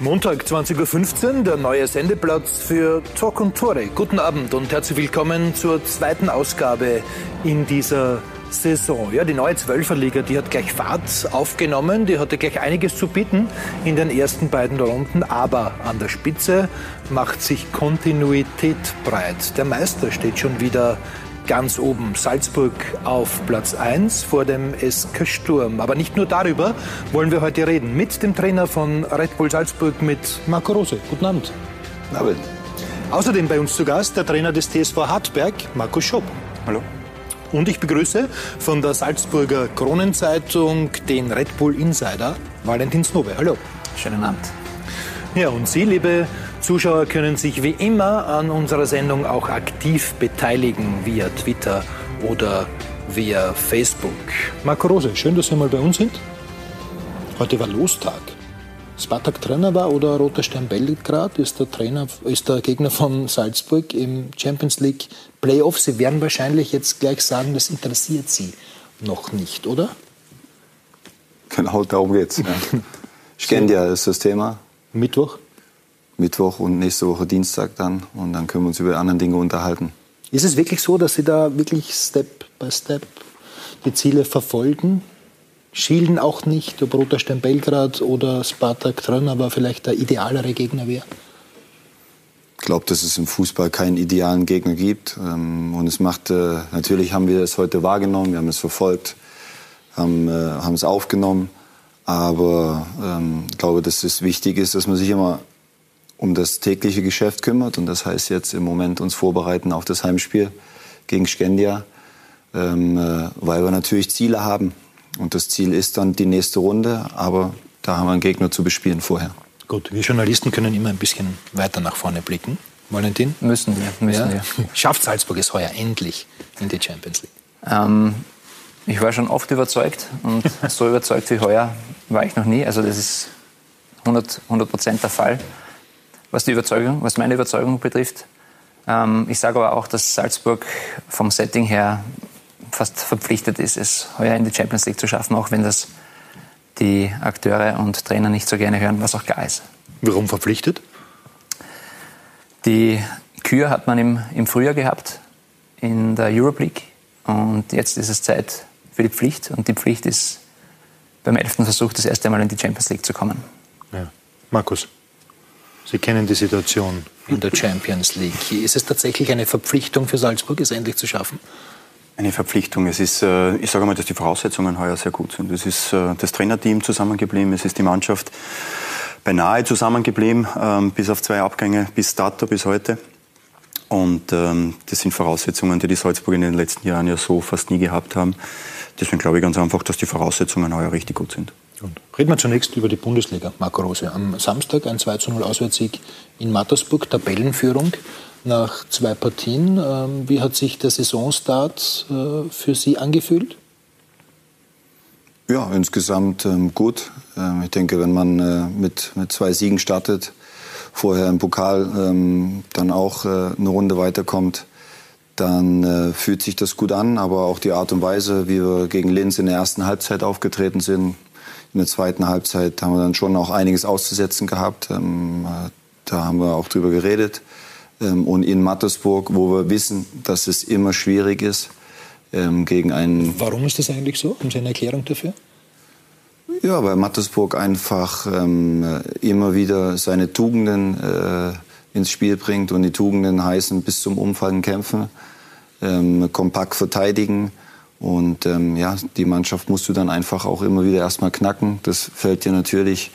Montag 20.15 Uhr, der neue Sendeplatz für Talk und Tore. Guten Abend und herzlich willkommen zur zweiten Ausgabe in dieser Saison. Ja, die neue Zwölferliga, die hat gleich Fahrt aufgenommen, die hatte gleich einiges zu bieten in den ersten beiden Runden, aber an der Spitze macht sich Kontinuität breit. Der Meister steht schon wieder ganz oben. Salzburg auf Platz 1 vor dem SK Sturm. Aber nicht nur darüber wollen wir heute reden. Mit dem Trainer von Red Bull Salzburg, mit Marco Rose. Guten Abend. Guten Abend. Außerdem bei uns zu Gast der Trainer des TSV Hartberg, Marco Schopp. Hallo. Und ich begrüße von der Salzburger Kronenzeitung den Red Bull Insider, Valentin Snobe. Hallo. Schönen Abend. Ja, und Sie, liebe Zuschauer können sich wie immer an unserer Sendung auch aktiv beteiligen via Twitter oder via Facebook. Marco Rose, schön, dass Sie mal bei uns sind. Heute war Lostag. Spartak Trainer war oder Roter Stern Belgrad ist der Trainer, ist der Gegner von Salzburg im Champions League Playoff. Sie werden wahrscheinlich jetzt gleich sagen, das interessiert Sie noch nicht, oder? Genau, darum geht's. Ja. Scandia ist das Thema. Mittwoch? Mittwoch und nächste Woche Dienstag dann. Und dann können wir uns über andere Dinge unterhalten. Ist es wirklich so, dass Sie da wirklich Step by Step die Ziele verfolgen? Schielen auch nicht, ob Roter Stern Belgrad oder Spartak Trön, aber vielleicht der idealere Gegner wäre? Ich glaube, dass es im Fußball keinen idealen Gegner gibt. Ähm, und es macht, äh, natürlich haben wir es heute wahrgenommen, wir haben es verfolgt, haben, äh, haben es aufgenommen. Aber ähm, ich glaube, dass es wichtig ist, dass man sich immer um das tägliche Geschäft kümmert. Und das heißt jetzt im Moment uns vorbereiten auf das Heimspiel gegen Skendia, ähm, äh, weil wir natürlich Ziele haben. Und das Ziel ist dann die nächste Runde, aber da haben wir einen Gegner zu bespielen vorher. Gut, wir Journalisten können immer ein bisschen weiter nach vorne blicken. Valentin? Müssen wir, müssen ja. wir. Schafft Salzburg es heuer endlich in die Champions League? Ähm, ich war schon oft überzeugt und so überzeugt wie heuer war ich noch nie. Also das ist 100 Prozent der Fall was die Überzeugung, was meine Überzeugung betrifft. Ähm, ich sage aber auch, dass Salzburg vom Setting her fast verpflichtet ist, es heuer in die Champions League zu schaffen, auch wenn das die Akteure und Trainer nicht so gerne hören, was auch klar ist. Warum verpflichtet? Die Kür hat man im, im Frühjahr gehabt in der Europe League und jetzt ist es Zeit für die Pflicht und die Pflicht ist beim elften Versuch das erste Mal in die Champions League zu kommen. Ja. Markus? Sie kennen die Situation in der Champions League. Ist es tatsächlich eine Verpflichtung für Salzburg, es endlich zu schaffen? Eine Verpflichtung. Es ist, äh, ich sage mal, dass die Voraussetzungen heuer sehr gut sind. Es ist äh, das Trainerteam zusammengeblieben, es ist die Mannschaft beinahe zusammengeblieben, ähm, bis auf zwei Abgänge, bis dato, bis heute. Und ähm, das sind Voraussetzungen, die die Salzburg in den letzten Jahren ja so fast nie gehabt haben. Deswegen glaube ich ganz einfach, dass die Voraussetzungen heuer richtig gut sind. Und reden wir zunächst über die Bundesliga, Marco Rose. Am Samstag ein 2 0 Auswärtssieg in Mattersburg, Tabellenführung nach zwei Partien. Ähm, wie hat sich der Saisonstart äh, für Sie angefühlt? Ja, insgesamt ähm, gut. Ähm, ich denke, wenn man äh, mit, mit zwei Siegen startet, vorher im Pokal dann auch äh, eine Runde weiterkommt, dann fühlt sich das gut an. Aber auch die Art und Weise, wie wir gegen Linz in der ersten Halbzeit aufgetreten sind, in der zweiten Halbzeit haben wir dann schon auch einiges auszusetzen gehabt. Ähm, äh, da haben wir auch drüber geredet. Ähm, und in Mattersburg, wo wir wissen, dass es immer schwierig ist, ähm, gegen einen. Warum ist das eigentlich so? Haben Sie eine Erklärung dafür? Ja, weil Mattersburg einfach ähm, immer wieder seine Tugenden äh, ins Spiel bringt. Und die Tugenden heißen bis zum Umfallen kämpfen, kompakt verteidigen und ähm, ja, die Mannschaft musst du dann einfach auch immer wieder erstmal knacken. Das fällt dir natürlich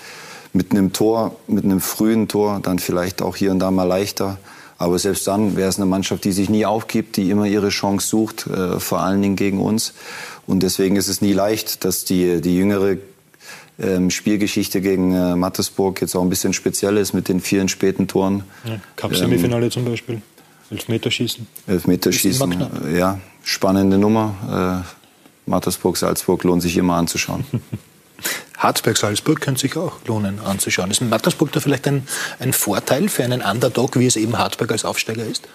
mit einem Tor, mit einem frühen Tor, dann vielleicht auch hier und da mal leichter. Aber selbst dann wäre es eine Mannschaft, die sich nie aufgibt, die immer ihre Chance sucht, äh, vor allen Dingen gegen uns. Und deswegen ist es nie leicht, dass die, die jüngere ähm, Spielgeschichte gegen äh, Mattersburg jetzt auch ein bisschen speziell ist mit den vielen späten Toren. Ja, Cup-Semifinale ähm, zum Beispiel. Elfmeterschießen. Elfmeterschießen, ja spannende Nummer. Äh, Mattersburg-Salzburg lohnt sich immer anzuschauen. Harzberg-Salzburg könnte sich auch lohnen anzuschauen. Ist Mattersburg da vielleicht ein, ein Vorteil für einen Underdog, wie es eben Harzberg als Aufsteiger ist?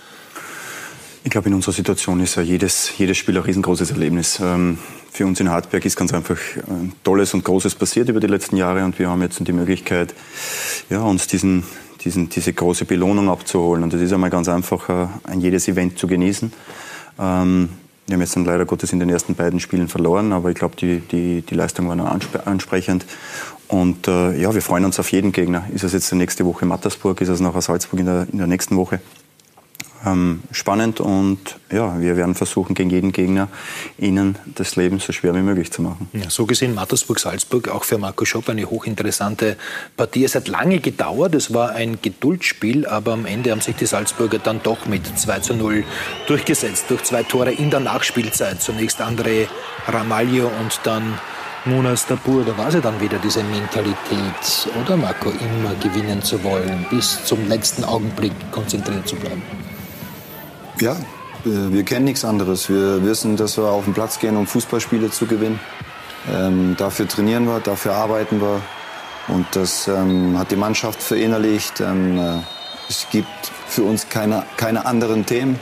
Ich glaube, in unserer Situation ist ja jedes, jedes Spiel ein riesengroßes Erlebnis. Ähm, für uns in Hartberg ist ganz einfach ein Tolles und Großes passiert über die letzten Jahre und wir haben jetzt die Möglichkeit, ja, uns diesen, diesen, diese große Belohnung abzuholen. Und das ist einmal ganz einfach, äh, ein jedes Event zu genießen. Ähm, wir haben jetzt dann leider Gottes in den ersten beiden Spielen verloren, aber ich glaube, die, die, die Leistung war noch ansprechend. Und äh, ja, wir freuen uns auf jeden Gegner. Ist es jetzt nächste Woche Mattersburg, ist es nachher Salzburg in der, in der nächsten Woche? Ähm, spannend und ja, wir werden versuchen, gegen jeden Gegner ihnen das Leben so schwer wie möglich zu machen. Ja, so gesehen Mattersburg-Salzburg auch für Marco Schopp eine hochinteressante Partie. Es hat lange gedauert, es war ein Geduldsspiel, aber am Ende haben sich die Salzburger dann doch mit 2 zu 0 durchgesetzt, durch zwei Tore in der Nachspielzeit. Zunächst André Ramaglio und dann Munas Dabur, da war sie dann wieder diese Mentalität, oder Marco, immer gewinnen zu wollen, bis zum letzten Augenblick konzentriert zu bleiben. Ja, wir kennen nichts anderes. Wir wissen, dass wir auf den Platz gehen, um Fußballspiele zu gewinnen. Ähm, dafür trainieren wir, dafür arbeiten wir. Und das ähm, hat die Mannschaft verinnerlicht. Ähm, äh, es gibt für uns keine, keine anderen Themen.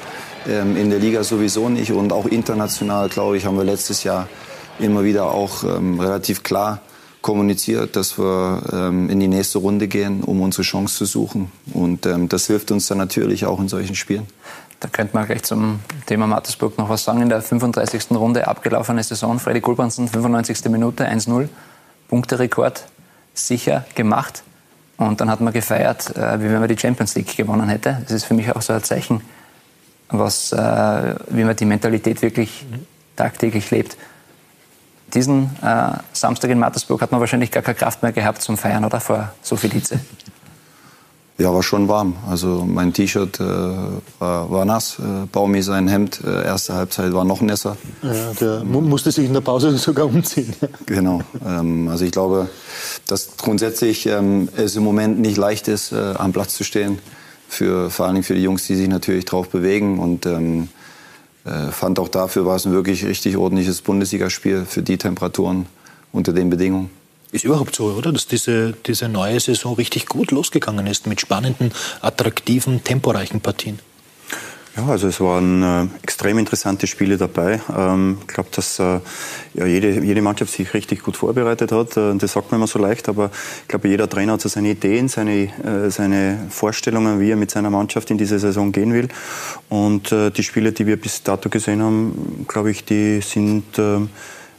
Ähm, in der Liga sowieso nicht. Und auch international, glaube ich, haben wir letztes Jahr immer wieder auch ähm, relativ klar kommuniziert, dass wir ähm, in die nächste Runde gehen, um unsere Chance zu suchen. Und das hilft uns dann natürlich auch in solchen Spielen. Da könnte man gleich zum Thema Mattersburg noch was sagen. In der 35. Runde abgelaufene Saison, Freddy Gulbrandsen, 95. Minute, 1-0, Punkterekord sicher gemacht. Und dann hat man gefeiert, äh, wie wenn man die Champions League gewonnen hätte. Das ist für mich auch so ein Zeichen, was, äh, wie man die Mentalität wirklich tagtäglich lebt. Diesen äh, Samstag in Mattersburg hat man wahrscheinlich gar keine Kraft mehr gehabt zum Feiern, oder? Vor so viel Hitze. Ja, war schon warm. Also mein T-Shirt äh, war, war, nass. Äh, Baumi sein Hemd, äh, erste Halbzeit war noch nässer. Ja, der musste sich in der Pause sogar umziehen. genau. Ähm, also ich glaube, dass grundsätzlich ähm, es im Moment nicht leicht ist, äh, am Platz zu stehen. Für, vor allem für die Jungs, die sich natürlich drauf bewegen. Und ähm, äh, fand auch dafür war es ein wirklich richtig ordentliches Bundesligaspiel für die Temperaturen unter den Bedingungen. Ist überhaupt so, oder? Dass diese, diese neue Saison richtig gut losgegangen ist mit spannenden, attraktiven, temporeichen Partien. Ja, also es waren äh, extrem interessante Spiele dabei. Ähm, ich glaube, dass äh, ja, jede, jede Mannschaft sich richtig gut vorbereitet hat. Äh, das sagt man immer so leicht, aber ich glaube, jeder Trainer hat so seine Ideen, seine, äh, seine Vorstellungen, wie er mit seiner Mannschaft in diese Saison gehen will. Und äh, die Spiele, die wir bis dato gesehen haben, glaube ich, die sind ähm,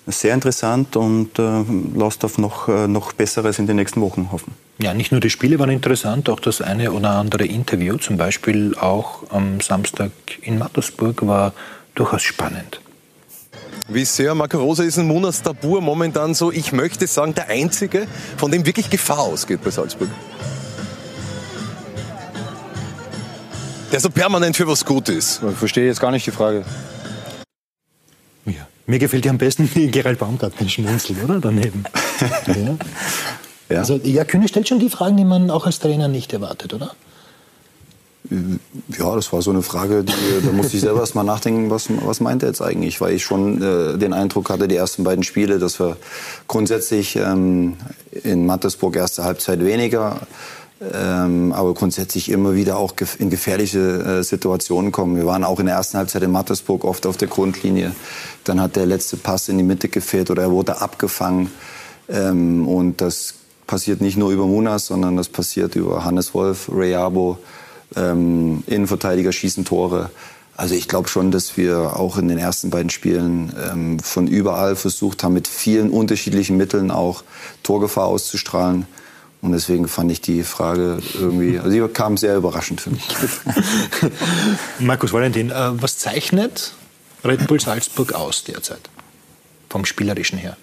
sehr interessant und äh, lasst auf noch, äh, noch Besseres in den nächsten Wochen hoffen. Ja, nicht nur die Spiele waren interessant, auch das eine oder andere Interview, zum Beispiel auch am Samstag in Mattersburg, war durchaus spannend. Wie sehr Marco Rose ist ein Munas Tabur momentan so, ich möchte sagen, der Einzige, von dem wirklich Gefahr ausgeht bei Salzburg. Der so permanent für was gut ist. Ich verstehe jetzt gar nicht die Frage. Mir gefällt ja am besten Gerald Baumgartner schmunzelt, oder? Daneben. ja. ja. Also, ja, Kühne stellt schon die Fragen, die man auch als Trainer nicht erwartet, oder? Ja, das war so eine Frage, die, da musste ich selber erst mal nachdenken, was, was meint er jetzt eigentlich? Weil ich schon äh, den Eindruck hatte, die ersten beiden Spiele, dass wir grundsätzlich ähm, in Mattersburg erste Halbzeit weniger ähm, aber grundsätzlich immer wieder auch in gefährliche äh, Situationen kommen. Wir waren auch in der ersten Halbzeit in Mattersburg oft auf der Grundlinie. Dann hat der letzte Pass in die Mitte gefehlt oder er wurde abgefangen. Ähm, und das passiert nicht nur über Munas, sondern das passiert über Hannes Wolf, Rayabo, ähm, Innenverteidiger schießen Tore. Also ich glaube schon, dass wir auch in den ersten beiden Spielen ähm, von überall versucht haben, mit vielen unterschiedlichen Mitteln auch Torgefahr auszustrahlen. Und deswegen fand ich die Frage irgendwie, also die kam sehr überraschend für mich. Markus Valentin, äh, was zeichnet Red Bull Salzburg aus derzeit? Vom Spielerischen her?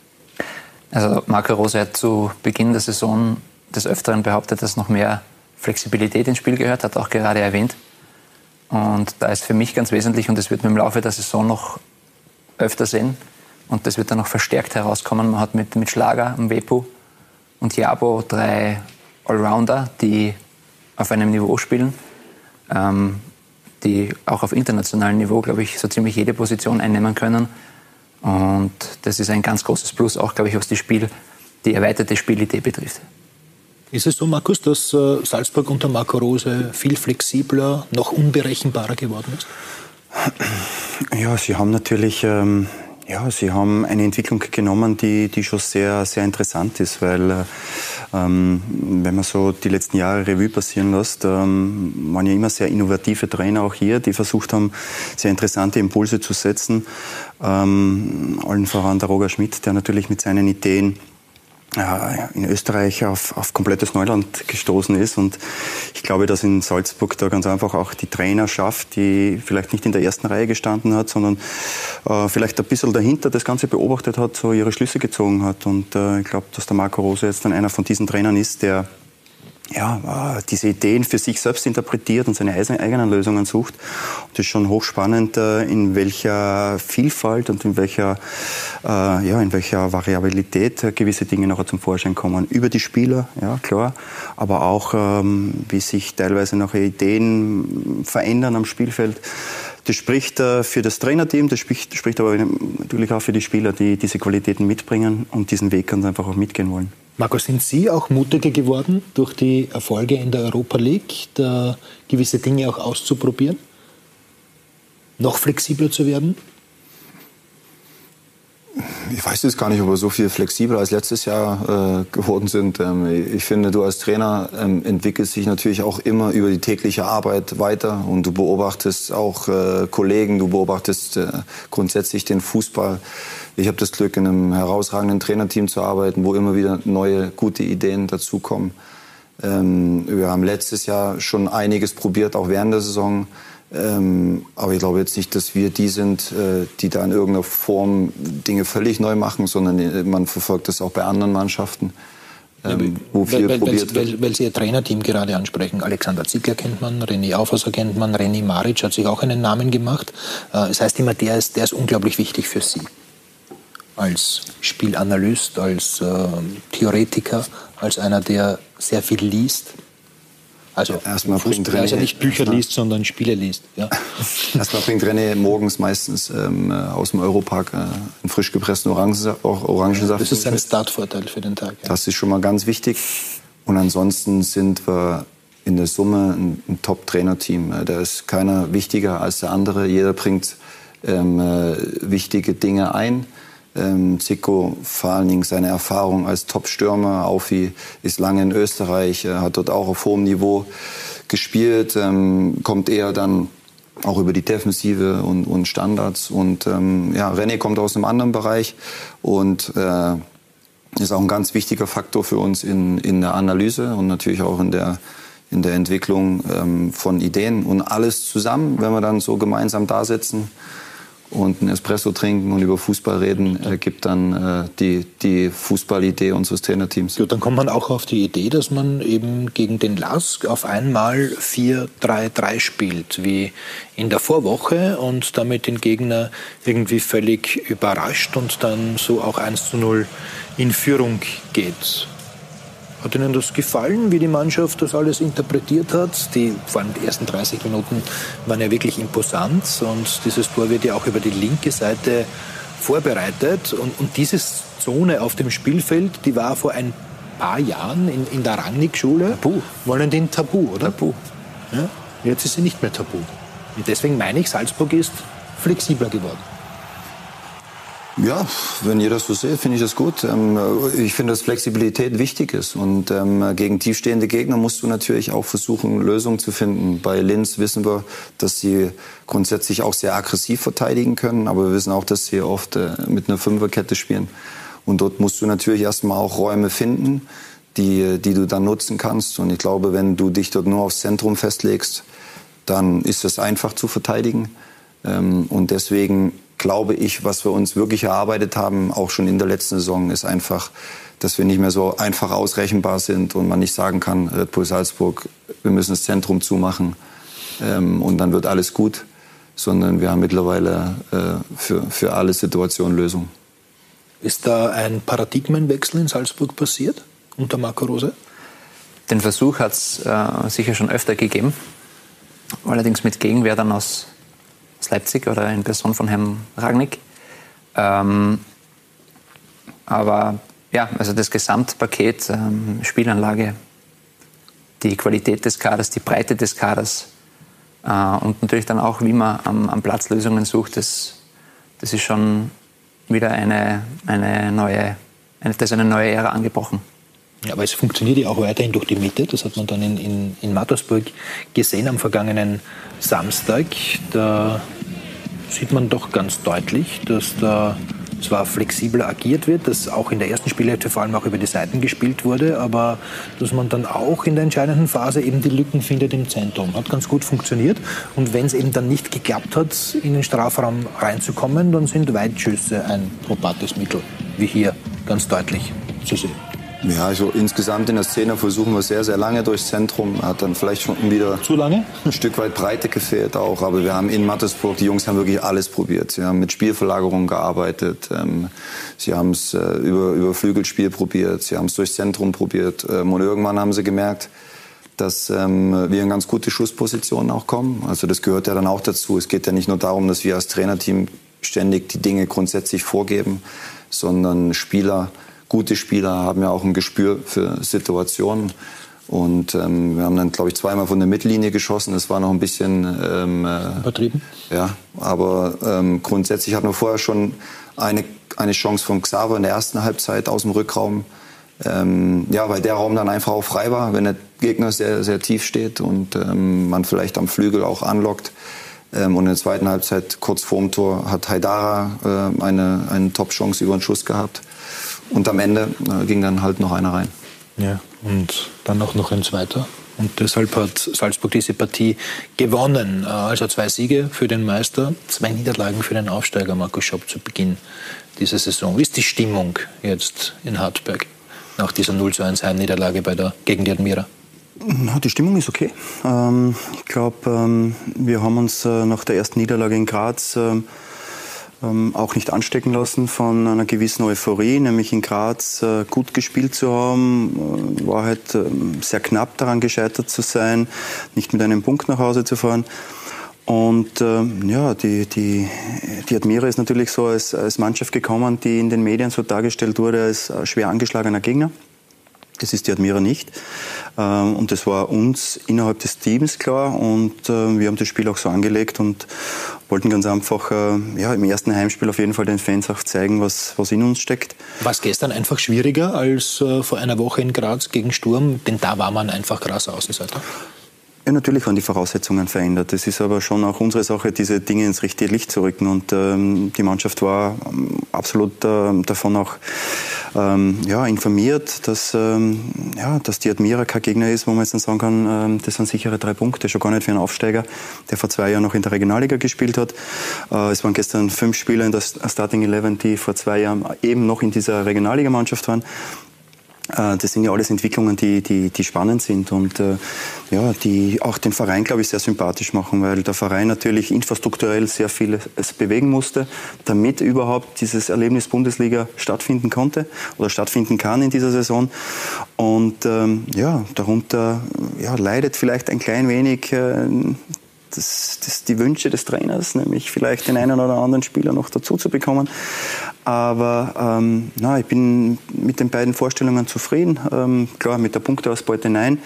Also Marco Rose hat zu Beginn der Saison des Öfteren behauptet, dass noch mehr Flexibilität ins Spiel gehört, hat auch gerade erwähnt. Und da ist für mich ganz wesentlich, und das wird man im Laufe der Saison noch öfter sehen, und das wird dann noch verstärkt herauskommen. Man hat mit, mit Schlager, Mwepu, und Jabo drei Allrounder, die auf einem Niveau spielen, ähm, die auch auf internationalem Niveau, glaube ich, so ziemlich jede Position einnehmen können. Und das ist ein ganz großes Plus, auch, glaube ich, was die, Spiel, die erweiterte Spielidee betrifft. Ist es so, Markus, dass äh, Salzburg unter Marco Rose viel flexibler, noch unberechenbarer geworden ist? Ja, sie haben natürlich ähm, Ja, Sie haben eine Entwicklung genommen, die, die schon sehr, sehr interessant ist, weil ähm, wenn man so die letzten Jahre Revue passieren lässt, ähm, waren ja immer sehr innovative Trainer auch hier, die versucht haben, sehr interessante Impulse zu setzen. Ähm, allen voran der Roger Schmidt, der natürlich mit seinen Ideen in Österreich auf, auf komplettes Neuland gestoßen ist. Und ich glaube, dass in Salzburg da ganz einfach auch die Trainerschaft, die vielleicht nicht in der ersten Reihe gestanden hat, sondern äh, vielleicht ein bisschen dahinter das Ganze beobachtet hat, so ihre Schlüsse gezogen hat. Und äh, ich glaube, dass der Marco Rose jetzt dann einer von diesen Trainern ist, der ja, äh, diese Ideen für sich selbst interpretiert und seine eigenen Lösungen sucht. Und das ist schon hochspannend, äh, in welcher Vielfalt und in welcher, äh, ja, in welcher Variabilität gewisse Dinge nachher zum Vorschein kommen. Über die Spieler, ja, klar, aber auch, ähm, wie sich teilweise nachher Ideen verändern am Spielfeld. Das spricht für das Trainerteam, das spricht, spricht aber natürlich auch für die Spieler, die diese Qualitäten mitbringen und diesen Weg ganz einfach auch mitgehen wollen. Marco, sind Sie auch mutiger geworden durch die Erfolge in der Europa League, da gewisse Dinge auch auszuprobieren? Noch flexibler zu werden? Ich weiß jetzt gar nicht, ob wir so viel flexibler als letztes Jahr äh, geworden sind. Ähm, ich finde, du als Trainer ähm, entwickelst dich natürlich auch immer über die tägliche Arbeit weiter und du beobachtest auch äh, Kollegen, du beobachtest äh, grundsätzlich den Fußball. Ich habe das Glück, in einem herausragenden Trainerteam zu arbeiten, wo immer wieder neue, gute Ideen dazukommen. Ähm, wir haben letztes Jahr schon einiges probiert, auch während der Saison. Ähm, aber ich glaube jetzt nicht, dass wir die sind, äh, die da in irgendeiner Form Dinge völlig neu machen, sondern äh, man verfolgt das auch bei anderen Mannschaften. Ähm, wo viel weil, probiert weil, weil, weil, Sie Ihr Trainerteam gerade ansprechen. Alexander Ziegler kennt man, René Aufhauser kennt man, René Maric hat sich auch einen Namen gemacht. Äh, das heißt immer, der ist, der ist unglaublich wichtig für Sie als Spielanalyst, als äh, Theoretiker, als einer, der sehr viel liest. Also erstmal bringt René, also nicht Bücher liest, sondern Spiele liest. Ja. erstmal bringt René morgens meistens ähm, aus dem Europark äh, einen frisch gepressten Orangensaft. Orangensaft das ist ein Startvorteil für den Tag. Ja. Das ist schon mal ganz wichtig. Und ansonsten sind wir in der Summe ein, ein Top-Trainer-Team. Äh, da ist keiner wichtiger als der andere. Jeder bringt ähm, äh, wichtige Dinge ein. Ähm, Zico vor allen Dingen seine Erfahrung als Top-Stürmer. Aufi ist lange in Österreich, hat dort auch auf hohem Niveau gespielt, ähm, kommt eher dann auch über die Defensive und, und Standards. Und ähm, ja, René kommt aus einem anderen Bereich und äh, ist auch ein ganz wichtiger Faktor für uns in, in der Analyse und natürlich auch in der, in der Entwicklung ähm, von Ideen. Und alles zusammen, wenn wir dann so gemeinsam da sitzen, und einen Espresso trinken und über Fußball reden, äh, gibt dann äh, die, die Fußballidee unseres Trainerteams. Gut, dann kommt man auch auf die Idee, dass man eben gegen den Lask auf einmal 4-3-3 spielt, wie in der Vorwoche und damit den Gegner irgendwie völlig überrascht und dann so auch 1 0 in Führung geht. Hat Ihnen das gefallen, wie die Mannschaft das alles interpretiert hat? Die, vor allem die ersten 30 Minuten waren ja wirklich imposant und dieses Tor wird ja auch über die linke Seite vorbereitet. Und, und diese Zone auf dem Spielfeld, die war vor ein paar Jahren in, in der Rangnick-Schule. Tabu. Wollen den Tabu, oder? Tabu. Ja? Jetzt ist sie nicht mehr Tabu. Und deswegen meine ich, Salzburg ist flexibler geworden. Ja, wenn ihr das so seht, finde ich das gut. Ähm, ich finde, dass Flexibilität wichtig ist. Und ähm, gegen tiefstehende Gegner musst du natürlich auch versuchen, Lösungen zu finden. Bei Linz wissen wir, dass sie grundsätzlich auch sehr aggressiv verteidigen können. Aber wir wissen auch, dass sie oft äh, mit einer Fünferkette spielen. Und dort musst du natürlich erstmal auch Räume finden, die, die du dann nutzen kannst. Und ich glaube, wenn du dich dort nur aufs Zentrum festlegst, dann ist es einfach zu verteidigen. Ähm, und deswegen glaube ich, was wir uns wirklich erarbeitet haben, auch schon in der letzten Saison, ist einfach, dass wir nicht mehr so einfach ausrechenbar sind und man nicht sagen kann, Red Bull Salzburg, wir müssen das Zentrum zumachen ähm, und dann wird alles gut, sondern wir haben mittlerweile äh, für, für alle Situationen Lösungen. Ist da ein Paradigmenwechsel in Salzburg passiert unter Marco Rose? Den Versuch hat es äh, sicher schon öfter gegeben, allerdings mit Gegenwehr dann aus aus Leipzig oder in Person von Herrn Ragnick. Ähm, aber ja, also das Gesamtpaket, ähm, Spielanlage, die Qualität des Kaders, die Breite des Kaders äh, und natürlich dann auch, wie man am, am Platz Lösungen sucht, das, das ist schon wieder eine, eine neue, eine, da ist eine neue Ära angebrochen. Ja, aber es funktioniert ja auch weiterhin durch die Mitte. Das hat man dann in, in, in Mattersburg gesehen am vergangenen Samstag. Da sieht man doch ganz deutlich, dass da zwar flexibler agiert wird, dass auch in der ersten Spielhälfte vor allem auch über die Seiten gespielt wurde, aber dass man dann auch in der entscheidenden Phase eben die Lücken findet im Zentrum. Hat ganz gut funktioniert. Und wenn es eben dann nicht geklappt hat, in den Strafraum reinzukommen, dann sind Weitschüsse ein probates Mittel, wie hier ganz deutlich zu sehen. Ja, also insgesamt in der Szene versuchen wir sehr, sehr lange durchs Zentrum. Hat dann vielleicht schon wieder zu lange ein Stück weit Breite gefehlt auch. Aber wir haben in Mattersburg, die Jungs haben wirklich alles probiert. Sie haben mit Spielverlagerung gearbeitet. Ähm, sie haben es äh, über, über Flügelspiel probiert. Sie haben es durchs Zentrum probiert. Ähm, und irgendwann haben sie gemerkt, dass ähm, wir in ganz gute Schusspositionen auch kommen. Also das gehört ja dann auch dazu. Es geht ja nicht nur darum, dass wir als Trainerteam ständig die Dinge grundsätzlich vorgeben, sondern Spieler gute Spieler haben ja auch ein Gespür für Situationen. Und ähm, wir haben dann, glaube ich, zweimal von der Mittellinie geschossen. Das war noch ein bisschen ähm, äh, übertrieben. Ja, aber ähm, grundsätzlich hatten wir vorher schon eine, eine Chance von Xaver in der ersten Halbzeit aus dem Rückraum. Ähm, ja, weil der Raum dann einfach auch frei war, wenn der Gegner sehr, sehr tief steht und ähm, man vielleicht am Flügel auch anlockt. Ähm, und in der zweiten Halbzeit, kurz vorm Tor, hat Haidara äh, eine, eine Top-Chance über den Schuss gehabt. Und am Ende äh, ging dann halt noch einer rein. Ja, und dann auch noch ein zweiter. Und deshalb hat Salzburg diese Partie gewonnen. Äh, also zwei Siege für den Meister, zwei Niederlagen für den Aufsteiger Markus Schopp zu Beginn dieser Saison. Wie ist die Stimmung jetzt in Hartberg nach dieser 0 zu 1 Heimniederlage bei der, gegen die Admira? Die Stimmung ist okay. Ähm, ich glaube, ähm, wir haben uns äh, nach der ersten Niederlage in Graz ähm, ähm, auch nicht anstecken lassen von einer gewissen Euphorie, nämlich in Graz äh, gut gespielt zu haben, äh, war halt äh, sehr knapp daran gescheitert zu sein, nicht mit einem Punkt nach Hause zu fahren. Und äh, ja, die, die, die Admira ist natürlich so als, als Mannschaft gekommen, die in den Medien so dargestellt wurde als schwer angeschlagener Gegner. Das ist die Admira nicht. Ähm, und das war uns innerhalb des Teams klar. Und äh, wir haben das Spiel auch so angelegt und wollten ganz einfach äh, ja, im ersten Heimspiel auf jeden Fall den Fans auch zeigen, was, was in uns steckt. War es gestern einfach schwieriger als äh, vor einer Woche in Graz gegen Sturm? Denn da war man einfach krasser Außenseiter. Ja, natürlich waren die Voraussetzungen verändert. Es ist aber schon auch unsere Sache, diese Dinge ins richtige Licht zu rücken. Und ähm, die Mannschaft war ähm, absolut äh, davon auch ähm, ja, informiert, dass, ähm, ja, dass die Admira kein Gegner ist, wo man jetzt dann sagen kann, ähm, das sind sichere drei Punkte, schon gar nicht für einen Aufsteiger, der vor zwei Jahren noch in der Regionalliga gespielt hat. Äh, es waren gestern fünf Spieler in der Starting Eleven, die vor zwei Jahren eben noch in dieser Regionalligamannschaft waren. Äh, das sind ja alles Entwicklungen, die, die, die spannend sind und äh, ja, die auch den Verein, glaube ich, sehr sympathisch machen, weil der Verein natürlich infrastrukturell sehr viel bewegen musste, damit überhaupt dieses Erlebnis Bundesliga stattfinden konnte oder stattfinden kann in dieser Saison. Und ähm, ja, darunter ja, leidet vielleicht ein klein wenig äh, das, das, die Wünsche des Trainers, nämlich vielleicht den einen oder anderen Spieler noch dazu zu bekommen. Aber ähm, na, ich bin mit den beiden Vorstellungen zufrieden. Ähm, klar, mit der Punkteausbeute nein.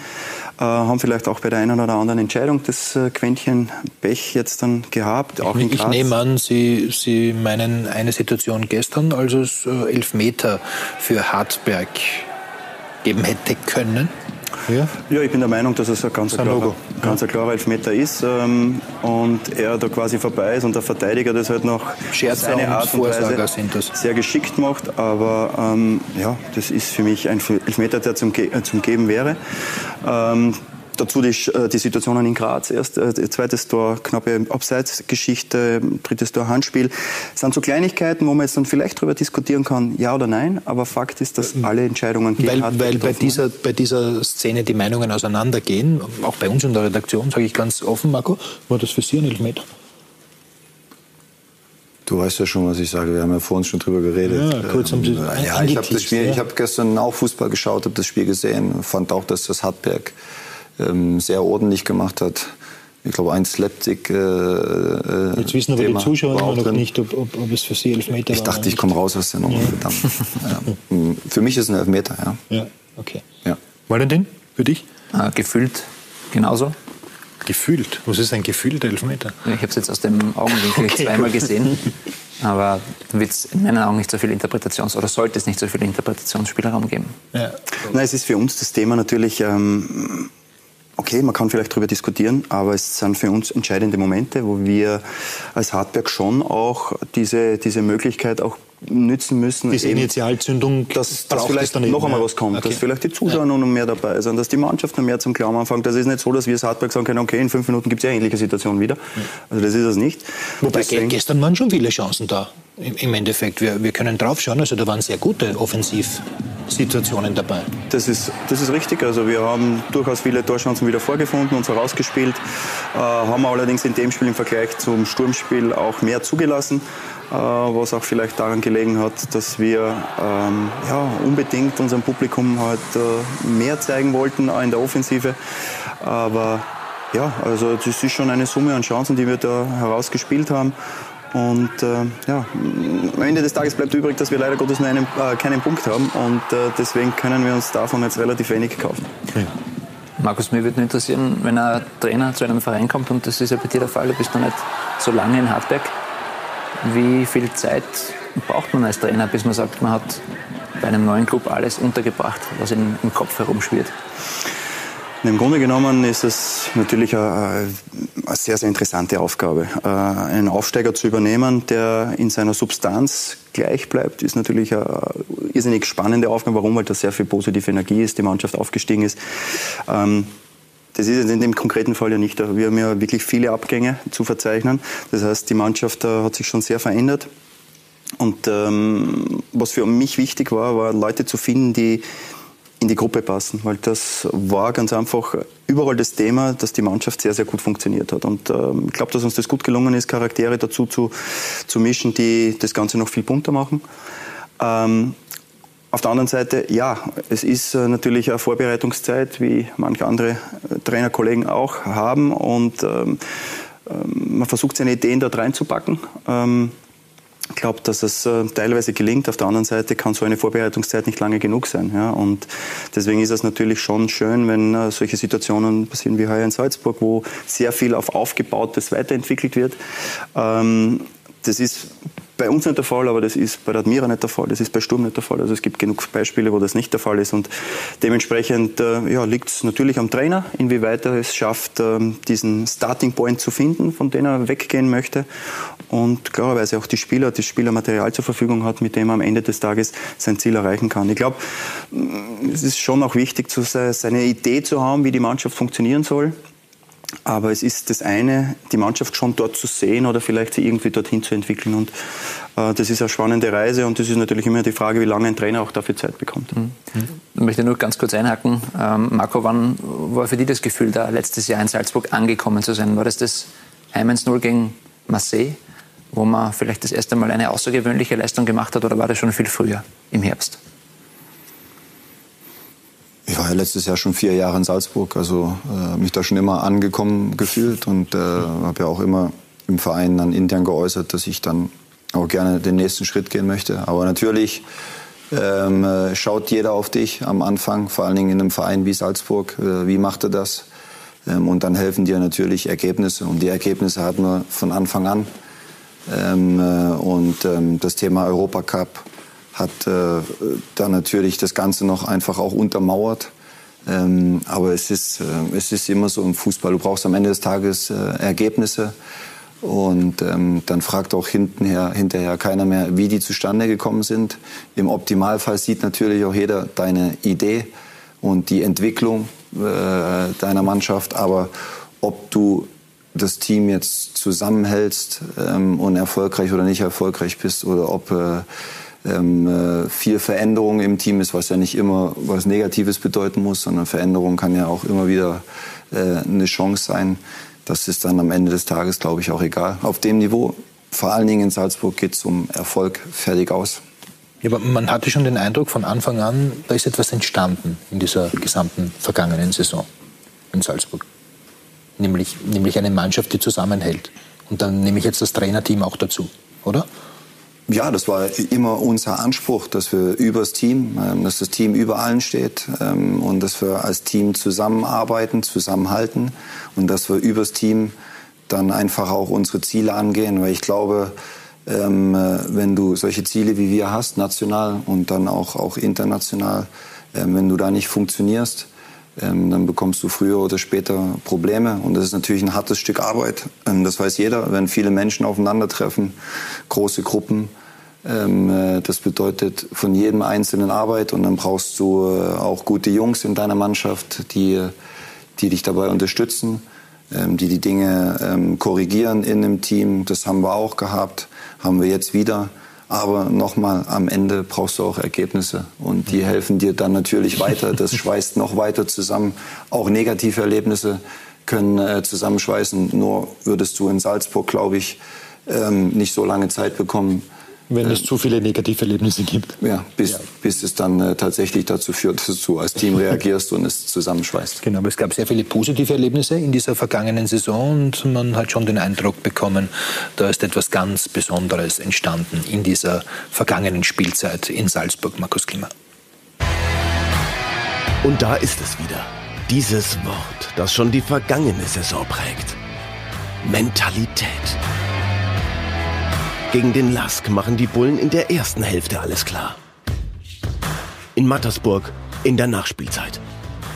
Äh, haben vielleicht auch bei der einen oder anderen Entscheidung das äh, Quäntchen Pech jetzt dann gehabt. Auch ich, ich nehme an, Sie, Sie meinen eine Situation gestern, als es äh, Elfmeter für Hartberg geben hätte können. Ja? ja, ich bin der Meinung, dass es ein ganz, ein klarer, ganz ja. klarer Elfmeter ist ähm, und er da quasi vorbei ist und der Verteidiger das halt noch Scherzer seine Art und Weise sehr geschickt macht. Aber ähm, ja, das ist für mich ein Elfmeter, der zum, Ge zum Geben wäre. Ähm, Dazu die, äh, die Situationen in Graz. Erst äh, zweites Tor, knappe Abseitsgeschichte, drittes Tor Handspiel. Das sind so Kleinigkeiten, wo man jetzt dann vielleicht darüber diskutieren kann, ja oder nein. Aber Fakt ist, dass alle Entscheidungen gegen Weil, weil bei, dieser, bei dieser Szene die Meinungen auseinandergehen, auch bei uns in der Redaktion, sage ich ganz offen, Marco, war das für Sie ein Elfmeter? Du weißt ja schon, was ich sage. Wir haben ja vorhin schon drüber geredet. Ja, kurz um ähm, ja, ich habe ja. hab gestern auch Fußball geschaut, habe das Spiel gesehen, fand auch, dass das Hartberg ähm, sehr ordentlich gemacht hat. Ich glaube, ein Slapstick. Äh, äh Jetzt wissen aber Thema die Zuschauer immer noch drin. nicht, ob, ob, ob, es für sie Elfmeter ich war. Ich dachte, ich komme raus aus der Nummer. Ja. ja. Für mich ist es ein Elfmeter, ja. Ja, okay. Ja. Valentin, für dich? Äh, gefühlt genauso. Gefühlt? Was ist ein gefühlter Elfmeter? Ich habe es jetzt aus dem Augenwinkel okay, zweimal gesehen. Aber da wird es in meinen Augen nicht so viel Interpretations- oder sollte es nicht so viel Interpretationsspielraum geben. Ja. Na, es ist für uns das Thema natürlich, ähm, okay, man kann vielleicht darüber diskutieren, aber es sind für uns entscheidende Momente, wo wir als Hartberg schon auch diese, diese Möglichkeit auch nützen müssen. Diese Initialzündung, dass, dass vielleicht noch einmal was kommt, okay. dass vielleicht die Zuschauer noch mehr dabei sind, dass die Mannschaft noch mehr zum Glauben anfängt. Das ist nicht so, dass wir als Hartberg sagen können, okay, in fünf Minuten gibt es ja ähnliche Situationen wieder. Also das ist es nicht. Wobei Deswegen, gestern waren schon viele Chancen da. Im Endeffekt, wir, wir können draufschauen, also da waren sehr gute Offensivsituationen dabei. Das ist, das ist richtig, also wir haben durchaus viele Torchancen wieder vorgefunden, uns herausgespielt, äh, haben allerdings in dem Spiel im Vergleich zum Sturmspiel auch mehr zugelassen. Äh, was auch vielleicht daran gelegen hat, dass wir ähm, ja, unbedingt unserem Publikum halt äh, mehr zeigen wollten in der Offensive. Aber ja, also das ist schon eine Summe an Chancen, die wir da herausgespielt haben. Und äh, ja, am Ende des Tages bleibt übrig, dass wir leider Gottes nur einen, äh, keinen Punkt haben. Und äh, deswegen können wir uns davon jetzt relativ wenig kaufen. Ja. Markus, mir würde nur interessieren, wenn ein Trainer zu einem Verein kommt, und das ist ja bei dir der Fall, du bist noch nicht so lange in Hartberg, wie viel Zeit braucht man als Trainer, bis man sagt, man hat bei einem neuen Club alles untergebracht, was in, im Kopf herumschwirrt? Im Grunde genommen ist es natürlich eine, eine sehr, sehr interessante Aufgabe. Äh, einen Aufsteiger zu übernehmen, der in seiner Substanz gleich bleibt, ist natürlich eine irrsinnig spannende Aufgabe. Warum? Weil da sehr viel positive Energie ist, die Mannschaft aufgestiegen ist. Ähm, das ist in dem konkreten Fall ja nicht. Wir haben ja wirklich viele Abgänge zu verzeichnen. Das heißt, die Mannschaft äh, hat sich schon sehr verändert. Und ähm, was für mich wichtig war, war Leute zu finden, die in die Gruppe passen, weil das war ganz einfach überall das Thema, dass die Mannschaft sehr, sehr gut funktioniert hat. Und ähm, ich glaube, dass uns das gut gelungen ist, Charaktere dazu zu, zu mischen, die das Ganze noch viel bunter machen. Ähm, auf der anderen Seite, ja, es ist äh, natürlich eine Vorbereitungszeit, wie manche andere äh, Trainerkollegen auch haben. Und ähm, ähm, man versucht seine Ideen dort reinzupacken. Ähm, glaube, dass es äh, teilweise gelingt. Auf der anderen Seite kann so eine Vorbereitungszeit nicht lange genug sein. Ja? Und deswegen ist es natürlich schon schön, wenn äh, solche Situationen passieren wie heuer in Salzburg, wo sehr viel auf Aufgebautes weiterentwickelt wird. Ähm, das ist bei uns nicht der Fall, aber das ist bei der Admira nicht der Fall, das ist bei Sturm nicht der Fall. Also es gibt genug Beispiele, wo das nicht der Fall ist. Und dementsprechend äh, ja, liegt es natürlich am Trainer, inwieweit er es schafft, äh, diesen Starting Point zu finden, von dem er weggehen möchte. Und klarerweise auch die Spieler, das Spielermaterial zur Verfügung hat, mit dem er am Ende des Tages sein Ziel erreichen kann. Ich glaube, es ist schon auch wichtig, seine Idee zu haben, wie die Mannschaft funktionieren soll. Aber es ist das eine, die Mannschaft schon dort zu sehen oder vielleicht sie irgendwie dorthin zu entwickeln. Und äh, das ist eine spannende Reise und das ist natürlich immer die Frage, wie lange ein Trainer auch dafür Zeit bekommt. Mhm. Ich möchte nur ganz kurz einhaken. Ähm, Marco, wann war für dich das Gefühl, da letztes Jahr in Salzburg angekommen zu sein? War das das Heim 0 gegen Marseille, wo man vielleicht das erste Mal eine außergewöhnliche Leistung gemacht hat oder war das schon viel früher im Herbst? Ich war ja letztes Jahr schon vier Jahre in Salzburg, also äh, mich da schon immer angekommen gefühlt und äh, habe ja auch immer im Verein dann intern geäußert, dass ich dann auch gerne den nächsten Schritt gehen möchte. Aber natürlich ähm, äh, schaut jeder auf dich am Anfang, vor allen Dingen in einem Verein wie Salzburg. Äh, wie macht er das? Ähm, und dann helfen dir natürlich Ergebnisse. Und die Ergebnisse hatten wir von Anfang an. Ähm, äh, und ähm, das Thema Europacup hat äh, dann natürlich das Ganze noch einfach auch untermauert. Ähm, aber es ist, äh, es ist immer so im Fußball. Du brauchst am Ende des Tages äh, Ergebnisse. Und ähm, dann fragt auch hintenher, hinterher keiner mehr, wie die zustande gekommen sind. Im Optimalfall sieht natürlich auch jeder deine Idee und die Entwicklung äh, deiner Mannschaft. Aber ob du das Team jetzt zusammenhältst ähm, und erfolgreich oder nicht erfolgreich bist oder ob äh, ähm, äh, viel Veränderung im Team ist, was ja nicht immer was Negatives bedeuten muss, sondern Veränderung kann ja auch immer wieder äh, eine Chance sein. Das ist dann am Ende des Tages, glaube ich, auch egal. Auf dem Niveau, vor allen Dingen in Salzburg, geht es um Erfolg, fertig aus. Ja, aber man hatte schon den Eindruck von Anfang an, da ist etwas entstanden in dieser gesamten vergangenen Saison in Salzburg. Nämlich, nämlich eine Mannschaft, die zusammenhält. Und dann nehme ich jetzt das Trainerteam auch dazu, oder? Ja, das war immer unser Anspruch, dass wir übers Team, ähm, dass das Team über allen steht ähm, und dass wir als Team zusammenarbeiten, zusammenhalten und dass wir übers Team dann einfach auch unsere Ziele angehen, weil ich glaube, ähm, äh, wenn du solche Ziele wie wir hast, national und dann auch, auch international, wenn du da nicht funktionierst, ähm, dann bekommst du früher oder später Probleme. Und das ist natürlich ein hartes Stück Arbeit. Ähm, das weiß jeder, wenn viele Menschen aufeinandertreffen, große Gruppen. Ähm, äh, das bedeutet von jedem Einzelnen Arbeit und dann brauchst du äh, auch gute Jungs in deiner Mannschaft, die, die dich dabei unterstützen, ähm, die die Dinge ähm, korrigieren in dem Team. Das haben wir auch gehabt, haben wir jetzt wieder. Aber nochmal, am Ende brauchst du auch Ergebnisse und die helfen dir dann natürlich weiter. Das schweißt noch weiter zusammen. Auch negative Erlebnisse können äh, zusammenschweißen. Nur würdest du in Salzburg, glaube ich, ähm, nicht so lange Zeit bekommen, wenn es zu viele negative Erlebnisse gibt. Ja, bis, ja. bis es dann äh, tatsächlich dazu führt, dass du als Team reagierst und es zusammenschweißt. Genau, aber es gab sehr viele positive Erlebnisse in dieser vergangenen Saison und man hat schon den Eindruck bekommen, da ist etwas ganz Besonderes entstanden in dieser vergangenen Spielzeit in Salzburg, Markus Klima. Und da ist es wieder. Dieses Wort, das schon die vergangene Saison prägt. Mentalität. Gegen den Lask machen die Bullen in der ersten Hälfte alles klar. In Mattersburg in der Nachspielzeit.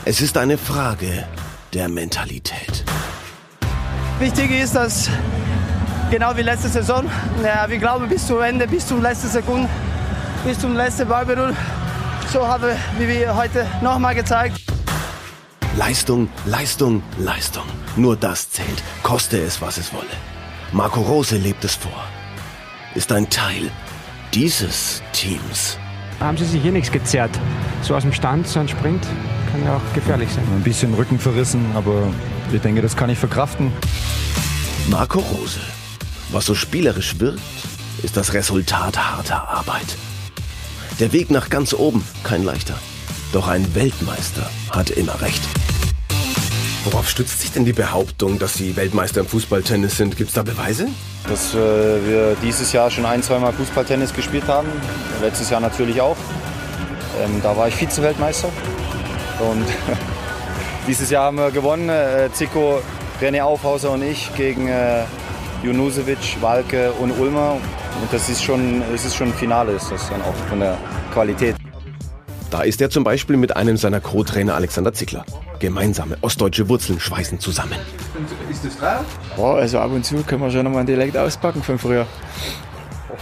Es ist eine Frage der Mentalität. Wichtig ist, dass genau wie letzte Saison, ja, wir glauben bis zum Ende, bis zum letzten Sekunden, bis zum letzten Ballberührung. So haben wie wir heute nochmal gezeigt. Leistung, Leistung, Leistung. Nur das zählt, koste es, was es wolle. Marco Rose lebt es vor ist ein Teil dieses Teams. Haben Sie sich hier nichts gezerrt? So aus dem Stand, so ein Sprint kann ja auch gefährlich sein. Ein bisschen Rücken verrissen, aber ich denke, das kann ich verkraften. Marco Rose. Was so spielerisch wirkt, ist das Resultat harter Arbeit. Der Weg nach ganz oben kein leichter. Doch ein Weltmeister hat immer recht. Worauf stützt sich denn die Behauptung, dass Sie Weltmeister im Fußballtennis sind? Gibt es da Beweise? Dass äh, wir dieses Jahr schon ein, zweimal Fußballtennis gespielt haben. Letztes Jahr natürlich auch. Ähm, da war ich Vize-Weltmeister. Und dieses Jahr haben wir gewonnen. Äh, Zico, René Aufhauser und ich gegen äh, Junusevic, Walke und Ulmer. Und das ist schon, es ist schon ein Finale, ist das dann auch von der Qualität. Da ist er zum Beispiel mit einem seiner Co-Trainer Alexander Zickler. Gemeinsame ostdeutsche Wurzeln schweißen zusammen. Ist das dran? Oh, also ab und zu können wir schon mal einen Dialekt auspacken von früher.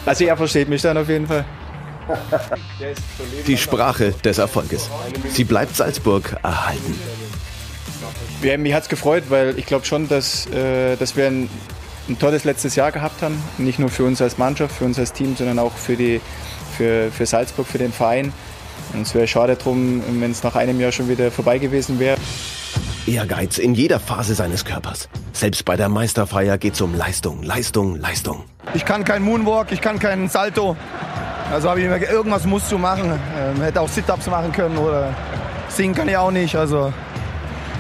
Also er versteht mich dann auf jeden Fall. Die Sprache des Erfolges. Sie bleibt Salzburg erhalten. Ja, mich hat es gefreut, weil ich glaube schon, dass, äh, dass wir ein, ein, tolles letztes Jahr gehabt haben. Nicht nur für uns als Mannschaft, für uns als Team, sondern auch für, die, für, für Salzburg, für den Verein. Und es wäre schade drum, wenn es nach einem Jahr schon wieder vorbei gewesen wäre. Ehrgeiz in jeder Phase seines Körpers. Selbst bei der Meisterfeier geht es um Leistung, Leistung, Leistung. Ich kann keinen Moonwalk, ich kann keinen Salto. Also habe ich mir irgendwas musst du machen. Ähm, hätte auch Sit-ups machen können oder singen kann ich auch nicht. Also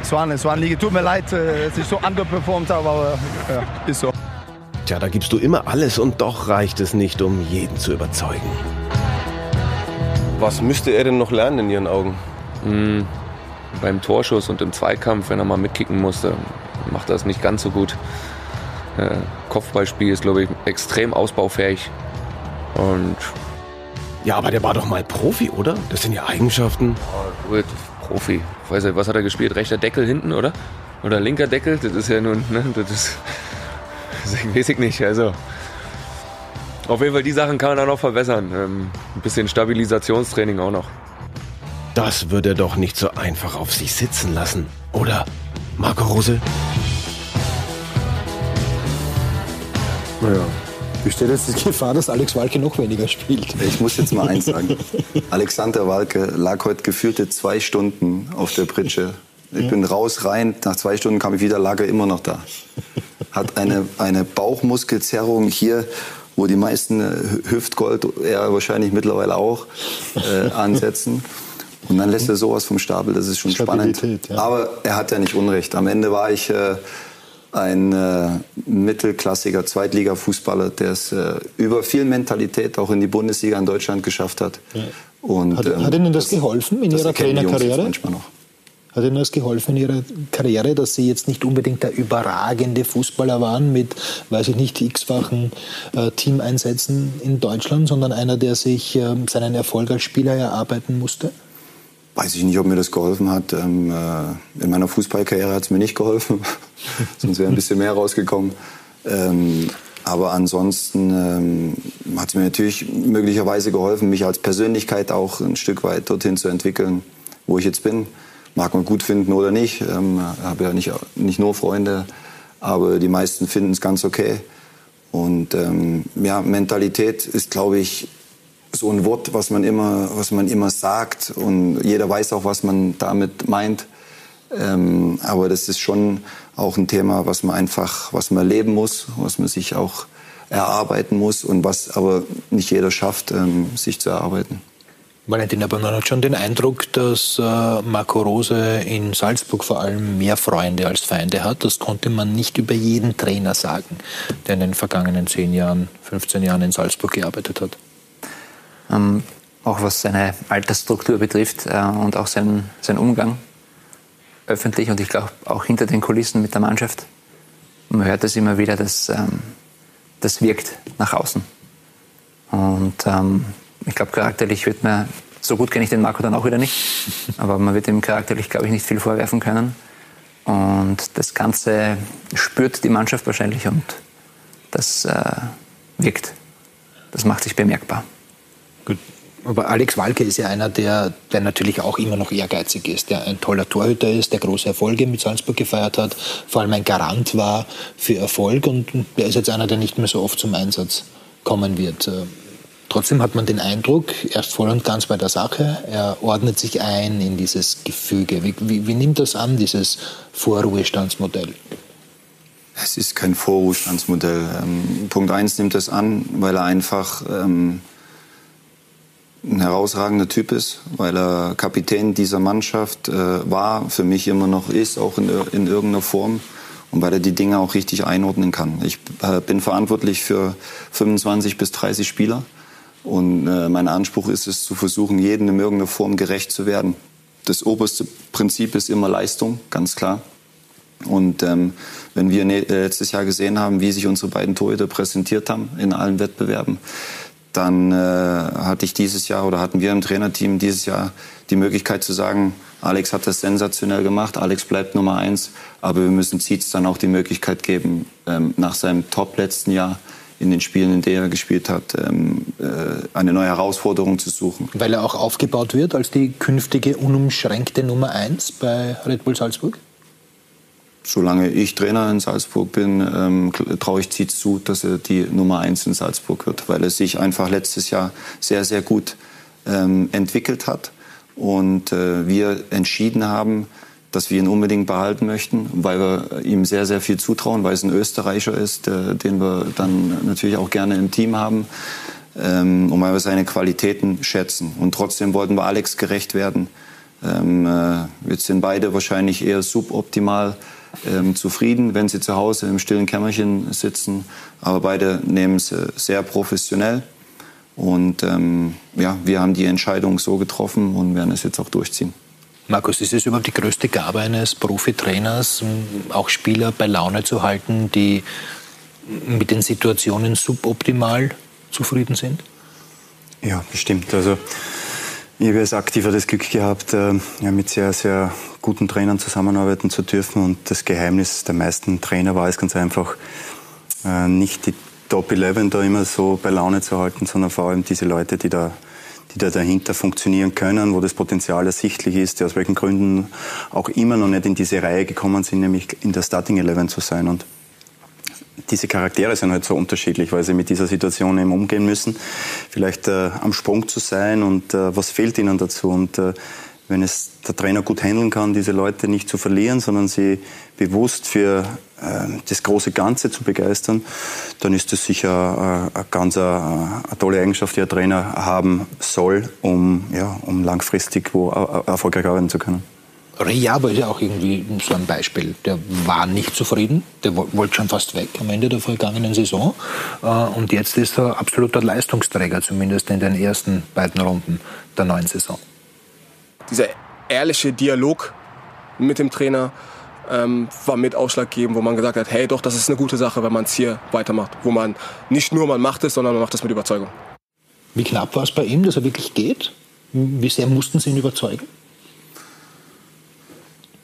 es war, es war ein Liege. Tut mir leid, äh, dass ich so underperformt habe, aber ja, ist so. Tja, da gibst du immer alles und doch reicht es nicht, um jeden zu überzeugen. Was müsste er denn noch lernen in Ihren Augen? Mhm. Beim Torschuss und im Zweikampf, wenn er mal mitkicken musste, macht er es nicht ganz so gut. Äh, Kopfballspiel ist, glaube ich, extrem ausbaufähig. Und ja, aber der war doch mal Profi, oder? Das sind ja Eigenschaften. Oh, gut, Profi. Weiß nicht, was hat er gespielt? Rechter Deckel hinten, oder? Oder linker Deckel? Das ist ja nun, ne, das ist, das weiß ich nicht. Also, auf jeden Fall, die Sachen kann man dann noch verbessern. Ähm, ein bisschen Stabilisationstraining auch noch. Das würde er doch nicht so einfach auf sich sitzen lassen, oder? Marco Rose? Naja, besteht jetzt die Gefahr, dass Alex Walke noch weniger spielt? Ich muss jetzt mal eins sagen. Alexander Walke lag heute gefühlte zwei Stunden auf der Pritsche. Ich ja. bin raus, rein. Nach zwei Stunden kam ich wieder, lag er immer noch da. Hat eine, eine Bauchmuskelzerrung hier wo die meisten äh, Hüftgold, er wahrscheinlich mittlerweile auch, äh, ansetzen. Und dann lässt er sowas vom Stapel, das ist schon spannend. Ja. Aber er hat ja nicht Unrecht. Am Ende war ich äh, ein äh, mittelklassiger Zweitliga-Fußballer, der es äh, über viel Mentalität auch in die Bundesliga in Deutschland geschafft hat. Ja. Und, hat, ähm, hat Ihnen das, das geholfen in Ihrer Trainerkarriere? Manchmal noch. Hat Ihnen das geholfen in Ihrer Karriere, dass Sie jetzt nicht unbedingt der überragende Fußballer waren mit, weiß ich nicht, x-fachen äh, Teameinsätzen in Deutschland, sondern einer, der sich äh, seinen Erfolg als Spieler erarbeiten musste? Weiß ich nicht, ob mir das geholfen hat. Ähm, äh, in meiner Fußballkarriere hat es mir nicht geholfen, sonst wäre ein bisschen mehr rausgekommen. Ähm, aber ansonsten ähm, hat es mir natürlich möglicherweise geholfen, mich als Persönlichkeit auch ein Stück weit dorthin zu entwickeln, wo ich jetzt bin. Mag man gut finden oder nicht. Ähm, habe ja nicht, nicht nur Freunde, aber die meisten finden es ganz okay. Und ähm, ja, Mentalität ist, glaube ich, so ein Wort, was man immer, was man immer sagt und jeder weiß auch, was man damit meint. Ähm, aber das ist schon auch ein Thema, was man einfach, was man erleben muss, was man sich auch erarbeiten muss und was aber nicht jeder schafft, ähm, sich zu erarbeiten. Valentin, aber man hat schon den Eindruck, dass äh, Marco Rose in Salzburg vor allem mehr Freunde als Feinde hat. Das konnte man nicht über jeden Trainer sagen, der in den vergangenen 10 Jahren, 15 Jahren in Salzburg gearbeitet hat. Ähm, auch was seine Altersstruktur betrifft äh, und auch seinen, seinen Umgang öffentlich und ich glaube auch hinter den Kulissen mit der Mannschaft. Man hört es immer wieder, dass ähm, das wirkt nach außen. Und ähm, ich glaube, charakterlich wird man, so gut kenne ich den Marco dann auch wieder nicht, aber man wird ihm charakterlich, glaube ich, nicht viel vorwerfen können. Und das Ganze spürt die Mannschaft wahrscheinlich und das äh, wirkt. Das macht sich bemerkbar. Gut. Aber Alex Walke ist ja einer, der, der natürlich auch immer noch ehrgeizig ist, der ein toller Torhüter ist, der große Erfolge mit Salzburg gefeiert hat, vor allem ein Garant war für Erfolg und der ist jetzt einer, der nicht mehr so oft zum Einsatz kommen wird. Trotzdem hat man den Eindruck, er ist voll und ganz bei der Sache, er ordnet sich ein in dieses Gefüge. Wie, wie, wie nimmt das an, dieses Vorruhestandsmodell? Es ist kein Vorruhestandsmodell. Ähm, Punkt eins nimmt es an, weil er einfach ähm, ein herausragender Typ ist, weil er Kapitän dieser Mannschaft äh, war, für mich immer noch ist, auch in, in irgendeiner Form und weil er die Dinge auch richtig einordnen kann. Ich äh, bin verantwortlich für 25 bis 30 Spieler und äh, mein Anspruch ist es, zu versuchen, jedem in irgendeiner Form gerecht zu werden. Das oberste Prinzip ist immer Leistung, ganz klar. Und ähm, wenn wir ne-, letztes Jahr gesehen haben, wie sich unsere beiden Torhüter präsentiert haben in allen Wettbewerben, dann äh, hatte ich dieses Jahr oder hatten wir im Trainerteam dieses Jahr die Möglichkeit zu sagen, Alex hat das sensationell gemacht, Alex bleibt Nummer eins, aber wir müssen Zietz dann auch die Möglichkeit geben, ähm, nach seinem Top letzten Jahr in den Spielen, in denen er gespielt hat, ähm, äh, eine neue Herausforderung zu suchen. Weil er auch aufgebaut wird als die künftige unumschränkte Nummer eins bei Red Bull Salzburg? solange ich Trainer in Salzburg bin, ähm, traue ich Zietz zu, dass er die Nummer eins in Salzburg wird, weil er sich einfach letztes Jahr sehr, sehr gut ähm, entwickelt hat und äh, wir entschieden haben, dass wir ihn unbedingt behalten möchten, weil wir ihm sehr, sehr viel zutrauen, weil es ein Österreicher ist, den wir dann natürlich auch gerne im Team haben ähm, und weil wir seine Qualitäten schätzen. Und trotzdem wollten wir Alex gerecht werden. Ähm, äh, jetzt sind beide wahrscheinlich eher suboptimal ähm, zufrieden, wenn sie zu Hause im stillen Kämmerchen sitzen. Aber beide nehmen es sehr professionell. Und ja, wir haben die Entscheidung so getroffen und werden es jetzt auch durchziehen. Markus, ist es überhaupt die größte Gabe eines Profitrainers, auch Spieler bei Laune zu halten, die mit den Situationen suboptimal zufrieden sind? Ja, bestimmt. Also ich habe als Aktiver das Glück gehabt, äh, mit sehr, sehr guten Trainern zusammenarbeiten zu dürfen. Und das Geheimnis der meisten Trainer war es ganz einfach, äh, nicht die Top 11 da immer so bei Laune zu halten, sondern vor allem diese Leute, die da, die da dahinter funktionieren können, wo das Potenzial ersichtlich ist, die aus welchen Gründen auch immer noch nicht in diese Reihe gekommen sind, nämlich in der Starting 11 zu sein. Und diese Charaktere sind halt so unterschiedlich, weil sie mit dieser Situation eben umgehen müssen. Vielleicht äh, am Sprung zu sein und äh, was fehlt ihnen dazu. Und äh, wenn es der Trainer gut handeln kann, diese Leute nicht zu verlieren, sondern sie bewusst für äh, das große Ganze zu begeistern, dann ist das sicher äh, eine ganz äh, eine tolle Eigenschaft, die ein Trainer haben soll, um, ja, um langfristig wo erfolgreich arbeiten zu können. Riaba ist ja auch irgendwie so ein Beispiel. Der war nicht zufrieden, der wollte schon fast weg am Ende der vergangenen Saison. Äh, und jetzt ist er absoluter Leistungsträger, zumindest in den ersten beiden Runden der neuen Saison. Dieser ehrliche Dialog mit dem Trainer ähm, war mit ausschlaggebend, wo man gesagt hat, hey doch, das ist eine gute Sache, wenn man es hier weitermacht. Wo man nicht nur man macht es, sondern man macht es mit Überzeugung. Wie knapp war es bei ihm, dass er wirklich geht? Wie sehr mussten Sie ihn überzeugen?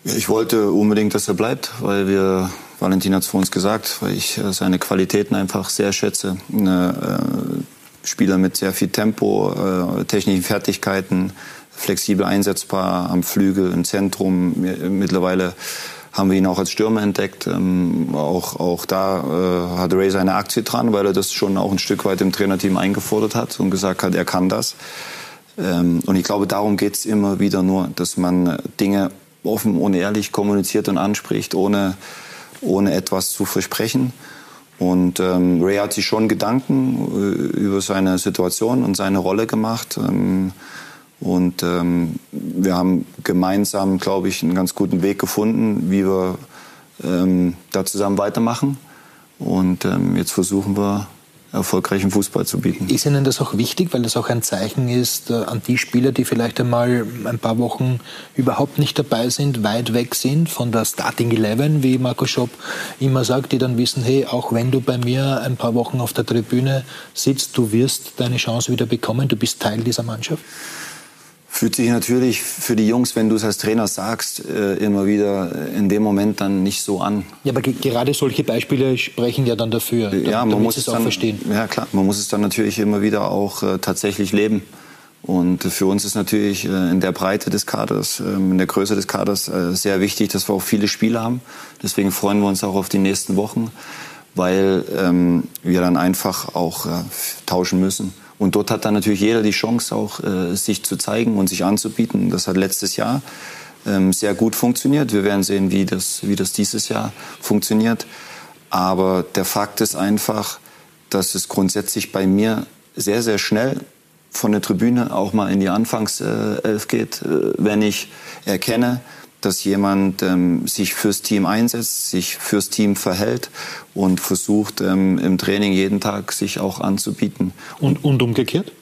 Ich wollte unbedingt, dass er bleibt, weil wir, Valentin hat es vor uns gesagt, weil ich äh, seine Qualitäten einfach sehr schätze. Ein äh, Spieler mit sehr viel Tempo, äh, technischen Fertigkeiten, flexibel einsetzbar am Flügel, im Zentrum. Mittlerweile haben wir ihn auch als Stürmer entdeckt. Ähm, auch, auch da äh, hat Ray seine Aktie dran, weil er das schon auch ein Stück weit im Trainerteam eingefordert hat und gesagt hat, er kann das. Ähm, und ich glaube, darum geht es immer wieder nur, dass man Dinge offen und ehrlich kommuniziert und anspricht, ohne, ohne etwas zu versprechen. Und ähm, Ray hat sich schon Gedanken äh, über seine Situation und seine Rolle gemacht. Ähm, und ähm, wir haben gemeinsam, glaube ich, einen ganz guten Weg gefunden, wie wir ähm, da zusammen weitermachen. Und ähm, jetzt versuchen wir, erfolgreichen Fußball zu bieten. Ist Ihnen das auch wichtig, weil das auch ein Zeichen ist äh, an die Spieler, die vielleicht einmal ein paar Wochen überhaupt nicht dabei sind, weit weg sind von der Starting Eleven, wie Marco Schopp immer sagt, die dann wissen, hey, auch wenn du bei mir ein paar Wochen auf der Tribüne sitzt, du wirst deine Chance wieder bekommen, du bist Teil dieser Mannschaft? Fühlt sich natürlich für die Jungs, wenn du es als Trainer sagst, äh, immer wieder in dem Moment dann nicht so an. Ja, aber gerade solche Beispiele sprechen ja dann dafür, ja, man muss es auch dann, verstehen. Ja, klar, man muss es dann natürlich immer wieder auch äh, tatsächlich leben. Und für uns ist natürlich äh, in der Breite des Kaders, ähm, in der Größe des Kaders äh, sehr wichtig, dass wir auch viele Spiele haben. Deswegen freuen wir uns auch auf die nächsten Wochen, weil ähm, wir dann einfach auch äh, tauschen müssen. Und dort hat dann natürlich jeder die Chance, auch äh, sich zu zeigen und sich anzubieten. Das hat letztes Jahr ähm, sehr gut funktioniert. Wir werden sehen, wie das, wie das dieses Jahr funktioniert. Aber der Fakt ist einfach, dass es grundsätzlich bei mir sehr, sehr schnell von der Tribüne auch mal in die Anfangself geht, äh, wenn ich erkenne, dass jemand ähm, sich fürs Team einsetzt, sich fürs Team verhält und versucht ähm, im Training jeden Tag sich auch anzubieten. Und, und umgekehrt?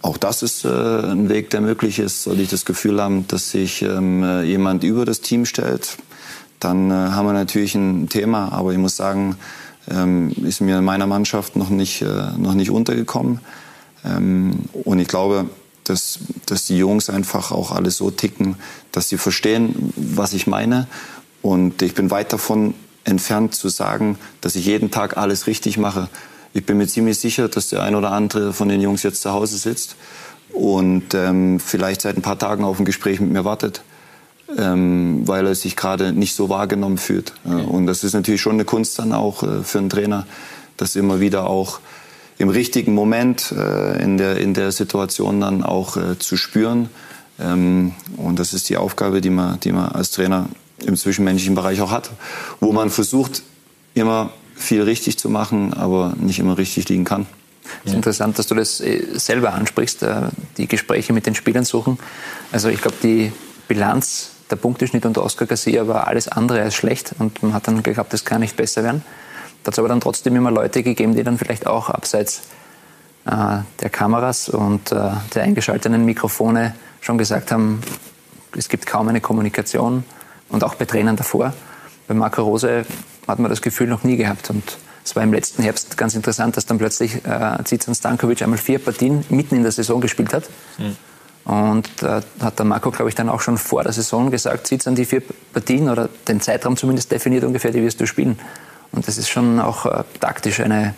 Auch das ist äh, ein Weg, der möglich ist. Soll ich das Gefühl haben, dass sich ähm, äh, jemand über das Team stellt, dann äh, haben wir natürlich ein Thema. Aber ich muss sagen, ähm, ist mir in meiner Mannschaft noch nicht, äh, noch nicht untergekommen. Ähm, und ich glaube, dass, dass die Jungs einfach auch alle so ticken, dass sie verstehen, was ich meine. Und ich bin weit davon entfernt zu sagen, dass ich jeden Tag alles richtig mache. Ich bin mir ziemlich sicher, dass der ein oder andere von den Jungs jetzt zu Hause sitzt und ähm, vielleicht seit ein paar Tagen auf ein Gespräch mit mir wartet, ähm, weil er sich gerade nicht so wahrgenommen fühlt. Okay. Und das ist natürlich schon eine Kunst dann auch äh, für einen Trainer, das immer wieder auch im richtigen Moment äh, in, der, in der Situation dann auch äh, zu spüren. Ähm, und das ist die Aufgabe, die man, die man als Trainer im zwischenmenschlichen Bereich auch hat, wo man versucht, immer viel richtig zu machen, aber nicht immer richtig liegen kann. Es ist interessant, dass du das äh, selber ansprichst, äh, die Gespräche mit den Spielern suchen. Also ich glaube, die Bilanz, der Punkteschnitt unter Oscar Garcia war alles andere als schlecht und man hat dann geglaubt, das kann nicht besser werden. Da hat es aber dann trotzdem immer Leute gegeben, die dann vielleicht auch abseits äh, der Kameras und äh, der eingeschalteten Mikrofone schon gesagt haben, es gibt kaum eine Kommunikation und auch bei Trainern davor. Bei Marco Rose hat man das Gefühl noch nie gehabt und es war im letzten Herbst ganz interessant, dass dann plötzlich äh, Zizan Stankovic einmal vier Partien mitten in der Saison gespielt hat. Mhm. Und da hat der Marco, glaube ich, dann auch schon vor der Saison gesagt, Zizan, die vier Partien oder den Zeitraum zumindest definiert ungefähr, die wirst du spielen. Und das ist schon auch äh, taktisch eine,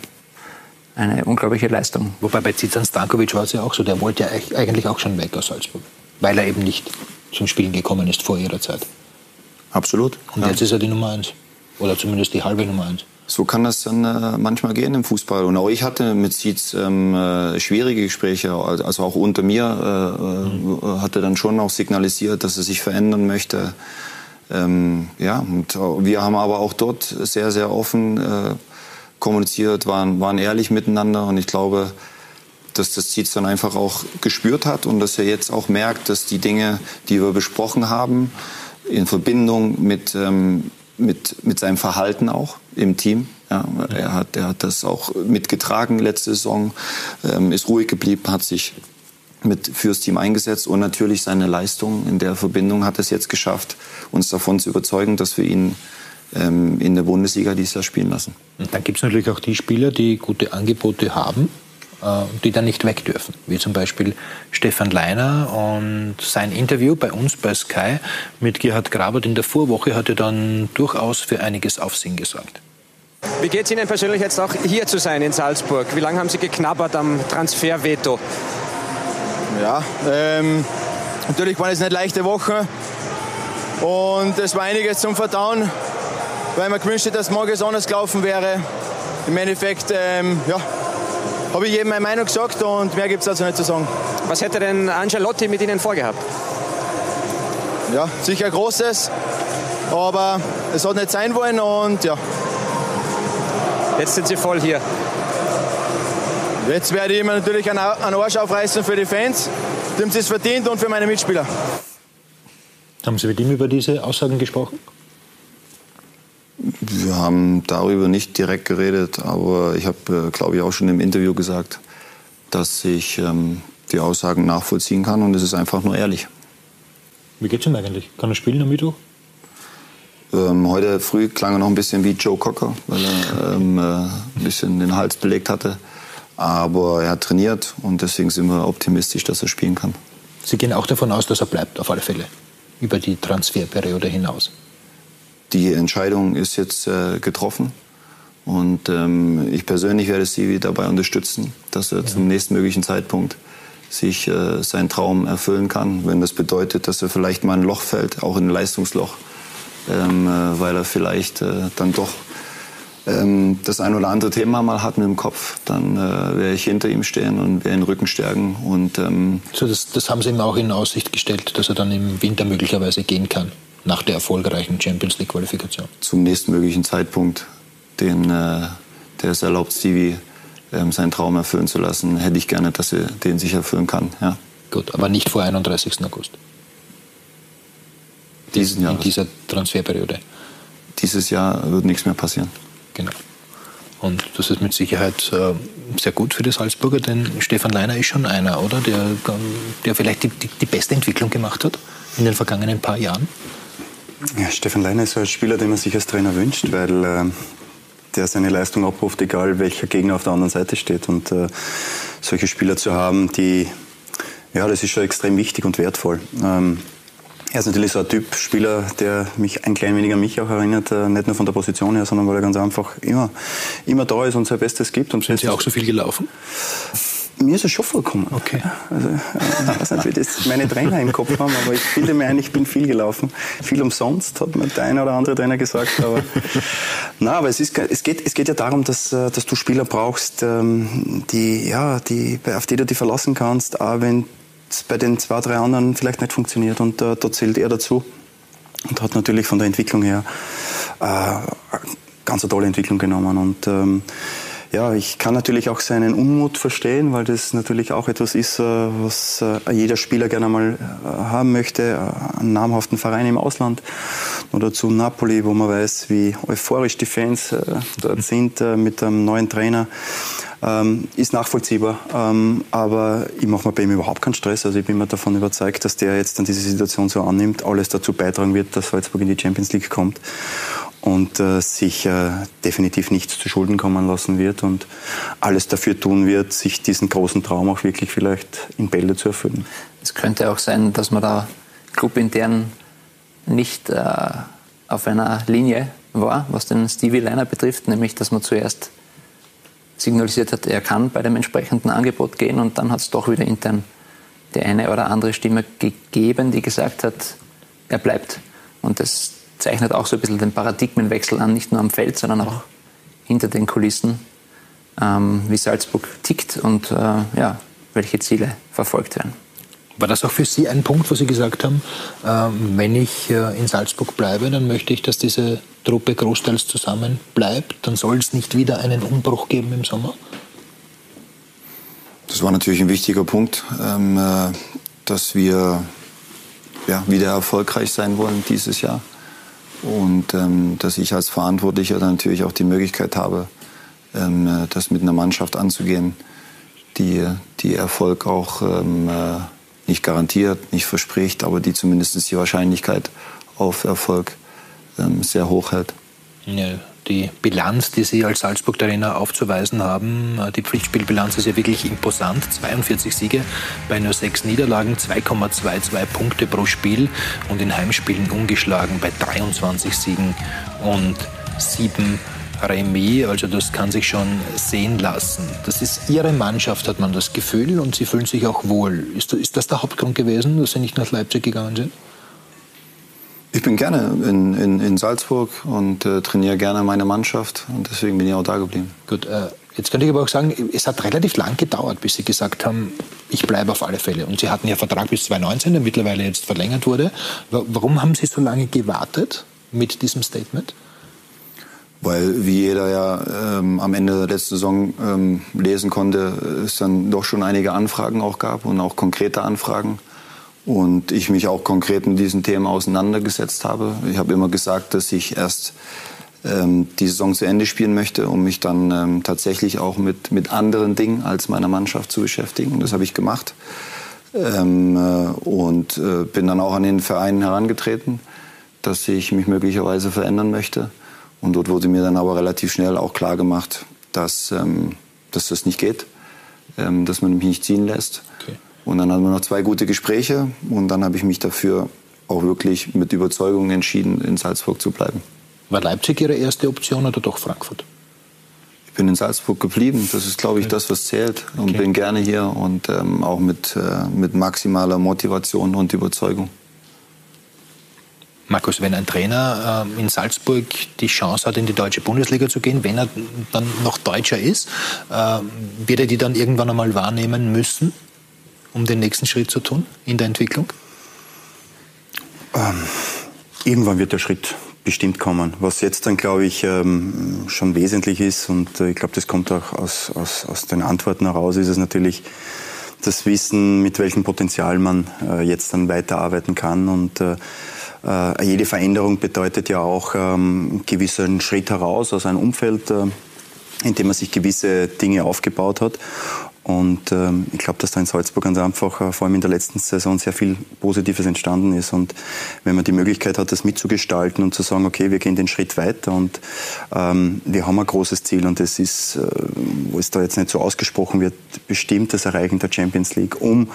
eine unglaubliche Leistung. Wobei bei Zizan Stankovic war es ja auch so, der wollte ja eigentlich auch schon weg aus Salzburg, weil er eben nicht zum Spielen gekommen ist vor ihrer Zeit. Absolut. Und ja. jetzt ist er die Nummer eins. Oder zumindest die halbe Nummer eins. So kann das dann äh, manchmal gehen im Fußball. Und auch ich hatte mit Sietz ähm, äh, schwierige Gespräche. Also auch unter mir äh, mhm. hatte dann schon auch signalisiert, dass er sich verändern möchte. Ähm, ja, und wir haben aber auch dort sehr, sehr offen äh, kommuniziert, waren, waren ehrlich miteinander und ich glaube, dass das Zietz dann einfach auch gespürt hat und dass er jetzt auch merkt, dass die Dinge, die wir besprochen haben, in Verbindung mit, ähm, mit, mit seinem Verhalten auch im Team, ja, er, hat, er hat das auch mitgetragen letzte Saison, ähm, ist ruhig geblieben, hat sich mit fürs Team eingesetzt und natürlich seine Leistung in der Verbindung hat es jetzt geschafft, uns davon zu überzeugen, dass wir ihn ähm, in der Bundesliga dieses Jahr spielen lassen. Und dann gibt es natürlich auch die Spieler, die gute Angebote haben, äh, die dann nicht weg dürfen, wie zum Beispiel Stefan Leiner und sein Interview bei uns bei Sky mit Gerhard Grabert in der Vorwoche hatte dann durchaus für einiges Aufsehen gesorgt. Wie geht es Ihnen persönlich jetzt auch hier zu sein in Salzburg? Wie lange haben Sie geknabbert am Transferveto? Ja, ähm, natürlich waren es nicht leichte Wochen und es war einiges zum Verdauen, weil man gewünscht hätte, dass morgen es anders gelaufen wäre. Im Endeffekt, ähm, ja, habe ich jedem meine Meinung gesagt und mehr gibt es dazu nicht zu sagen. Was hätte denn Angelotti mit Ihnen vorgehabt? Ja, sicher Großes, aber es hat nicht sein wollen und ja. Jetzt sind Sie voll hier. Jetzt werde ich mir natürlich einen Arsch aufreißen für die Fans, die haben es verdient und für meine Mitspieler. Haben Sie mit ihm über diese Aussagen gesprochen? Wir haben darüber nicht direkt geredet, aber ich habe, äh, glaube ich, auch schon im Interview gesagt, dass ich ähm, die Aussagen nachvollziehen kann und es ist einfach nur ehrlich. Wie geht's ihm eigentlich? Kann er spielen am Mittwoch? Ähm, heute früh klang er noch ein bisschen wie Joe Cocker, weil er ähm, äh, ein bisschen den Hals belegt hatte. Aber er hat trainiert und deswegen sind wir optimistisch, dass er spielen kann. Sie gehen auch davon aus, dass er bleibt, auf alle Fälle, über die Transferperiode hinaus. Die Entscheidung ist jetzt äh, getroffen. Und ähm, ich persönlich werde Stevie dabei unterstützen, dass er ja. zum nächstmöglichen Zeitpunkt sich äh, seinen Traum erfüllen kann. Wenn das bedeutet, dass er vielleicht mal ein Loch fällt, auch in ein Leistungsloch, ähm, äh, weil er vielleicht äh, dann doch ähm, das ein oder andere Thema mal hat mit dem Kopf, dann äh, werde ich hinter ihm stehen und werde den Rücken stärken. Und, ähm, so das, das haben Sie ihm auch in Aussicht gestellt, dass er dann im Winter möglicherweise gehen kann nach der erfolgreichen Champions League Qualifikation? Zum nächstmöglichen Zeitpunkt, den, äh, der es erlaubt, Stevie ähm, seinen Traum erfüllen zu lassen, hätte ich gerne, dass er den sich erfüllen kann. Ja. Gut, aber nicht vor 31. August. Diesen In dieser Transferperiode. Dieses Jahr wird nichts mehr passieren. Genau. Und das ist mit Sicherheit äh, sehr gut für die Salzburger, denn Stefan Leiner ist schon einer, oder? Der, der vielleicht die, die, die beste Entwicklung gemacht hat in den vergangenen paar Jahren. Ja, Stefan Leiner ist so ein Spieler, den man sich als Trainer wünscht, weil äh, der seine Leistung abruft, egal welcher Gegner auf der anderen Seite steht. Und äh, solche Spieler zu haben, die, ja, das ist schon extrem wichtig und wertvoll. Ähm, er ist natürlich so ein Typ Spieler, der mich ein klein wenig an mich auch erinnert, äh, nicht nur von der Position her, sondern weil er ganz einfach immer, immer da ist und sein Bestes gibt. Und Sind Sie auch so viel gelaufen? Mir ist es schon vorgekommen. Okay. Also, äh, ich weiß nicht, wie das meine Trainer im Kopf haben, aber ich bilde mir ein, ich bin viel gelaufen. Viel umsonst, hat mir der eine oder andere Trainer gesagt. Aber, na, aber es, ist, es, geht, es geht ja darum, dass, äh, dass du Spieler brauchst, ähm, die, ja, die, auf die du dich verlassen kannst, auch wenn bei den zwei, drei anderen vielleicht nicht funktioniert. Und äh, da zählt er dazu und hat natürlich von der Entwicklung her äh, ganz eine tolle Entwicklung genommen. Und ähm, ja, ich kann natürlich auch seinen Unmut verstehen, weil das natürlich auch etwas ist, äh, was äh, jeder Spieler gerne mal äh, haben möchte, einen namhaften Verein im Ausland oder zu Napoli, wo man weiß, wie euphorisch die Fans dort sind mit einem neuen Trainer. Ähm, ist nachvollziehbar, ähm, aber ich mache mir bei ihm überhaupt keinen Stress. Also ich bin mir davon überzeugt, dass der jetzt dann diese Situation so annimmt, alles dazu beitragen wird, dass Salzburg in die Champions League kommt und äh, sich äh, definitiv nichts zu Schulden kommen lassen wird und alles dafür tun wird, sich diesen großen Traum auch wirklich vielleicht in Bälde zu erfüllen. Es könnte auch sein, dass man da clubintern nicht äh, auf einer Linie war, was den Stevie Liner betrifft, nämlich dass man zuerst signalisiert hat, er kann bei dem entsprechenden Angebot gehen und dann hat es doch wieder intern die eine oder andere Stimme gegeben, die gesagt hat, er bleibt. Und das zeichnet auch so ein bisschen den Paradigmenwechsel an, nicht nur am Feld, sondern auch hinter den Kulissen, ähm, wie Salzburg tickt und äh, ja, welche Ziele verfolgt werden. War das auch für Sie ein Punkt, wo Sie gesagt haben, äh, wenn ich äh, in Salzburg bleibe, dann möchte ich, dass diese Truppe großteils zusammen bleibt? Dann soll es nicht wieder einen Umbruch geben im Sommer? Das war natürlich ein wichtiger Punkt, ähm, äh, dass wir ja, wieder erfolgreich sein wollen dieses Jahr. Und ähm, dass ich als Verantwortlicher dann natürlich auch die Möglichkeit habe, ähm, das mit einer Mannschaft anzugehen, die, die Erfolg auch ähm, äh, nicht garantiert, nicht verspricht, aber die zumindest die Wahrscheinlichkeit auf Erfolg ähm, sehr hoch hält. Ja, die Bilanz, die Sie als Salzburg-Trainer aufzuweisen haben, äh, die Pflichtspielbilanz ist ja wirklich imposant. 42 Siege bei nur sechs Niederlagen, 2,22 Punkte pro Spiel und in Heimspielen ungeschlagen bei 23 Siegen und sieben Remis. Also das kann sich schon sehen lassen. Das ist Ihre Mannschaft, hat man das Gefühl, und Sie fühlen sich auch wohl. Ist das, ist das der Hauptgrund gewesen, dass Sie nicht nach Leipzig gegangen sind? Ich bin gerne in, in, in Salzburg und äh, trainiere gerne meine Mannschaft und deswegen bin ich auch da geblieben. Gut, äh, jetzt könnte ich aber auch sagen, es hat relativ lang gedauert, bis Sie gesagt haben, ich bleibe auf alle Fälle. Und Sie hatten ja Vertrag bis 2019, der mittlerweile jetzt verlängert wurde. Warum haben Sie so lange gewartet mit diesem Statement? Weil, wie jeder ja ähm, am Ende der letzten Saison ähm, lesen konnte, es dann doch schon einige Anfragen auch gab und auch konkrete Anfragen und ich mich auch konkret mit diesen Themen auseinandergesetzt habe. Ich habe immer gesagt, dass ich erst ähm, die Saison zu Ende spielen möchte, um mich dann ähm, tatsächlich auch mit, mit anderen Dingen als meiner Mannschaft zu beschäftigen. Das habe ich gemacht ähm, äh, und äh, bin dann auch an den Verein herangetreten, dass ich mich möglicherweise verändern möchte. Und dort wurde mir dann aber relativ schnell auch klar gemacht, dass, ähm, dass das nicht geht, ähm, dass man mich nicht ziehen lässt. Okay. Und dann hatten wir noch zwei gute Gespräche und dann habe ich mich dafür auch wirklich mit Überzeugung entschieden, in Salzburg zu bleiben. War Leipzig Ihre erste Option oder doch Frankfurt? Ich bin in Salzburg geblieben. Das ist, glaube ich, das, was zählt. Und okay. bin gerne hier und ähm, auch mit, äh, mit maximaler Motivation und Überzeugung. Markus, wenn ein Trainer äh, in Salzburg die Chance hat, in die deutsche Bundesliga zu gehen, wenn er dann noch Deutscher ist, äh, wird er die dann irgendwann einmal wahrnehmen müssen? Um den nächsten Schritt zu tun in der Entwicklung? Ähm, irgendwann wird der Schritt bestimmt kommen. Was jetzt dann, glaube ich, ähm, schon wesentlich ist, und äh, ich glaube, das kommt auch aus, aus, aus den Antworten heraus, ist es natürlich das Wissen, mit welchem Potenzial man äh, jetzt dann weiterarbeiten kann. Und äh, äh jede Veränderung bedeutet ja auch ähm, gewissen Schritt heraus aus einem Umfeld, äh, in dem man sich gewisse Dinge aufgebaut hat. Und ähm, ich glaube, dass da in Salzburg ganz einfach, äh, vor allem in der letzten Saison, sehr viel Positives entstanden ist. Und wenn man die Möglichkeit hat, das mitzugestalten und zu sagen, okay, wir gehen den Schritt weiter und ähm, wir haben ein großes Ziel und es ist, äh, wo es da jetzt nicht so ausgesprochen wird, bestimmt das Erreichen der Champions League, um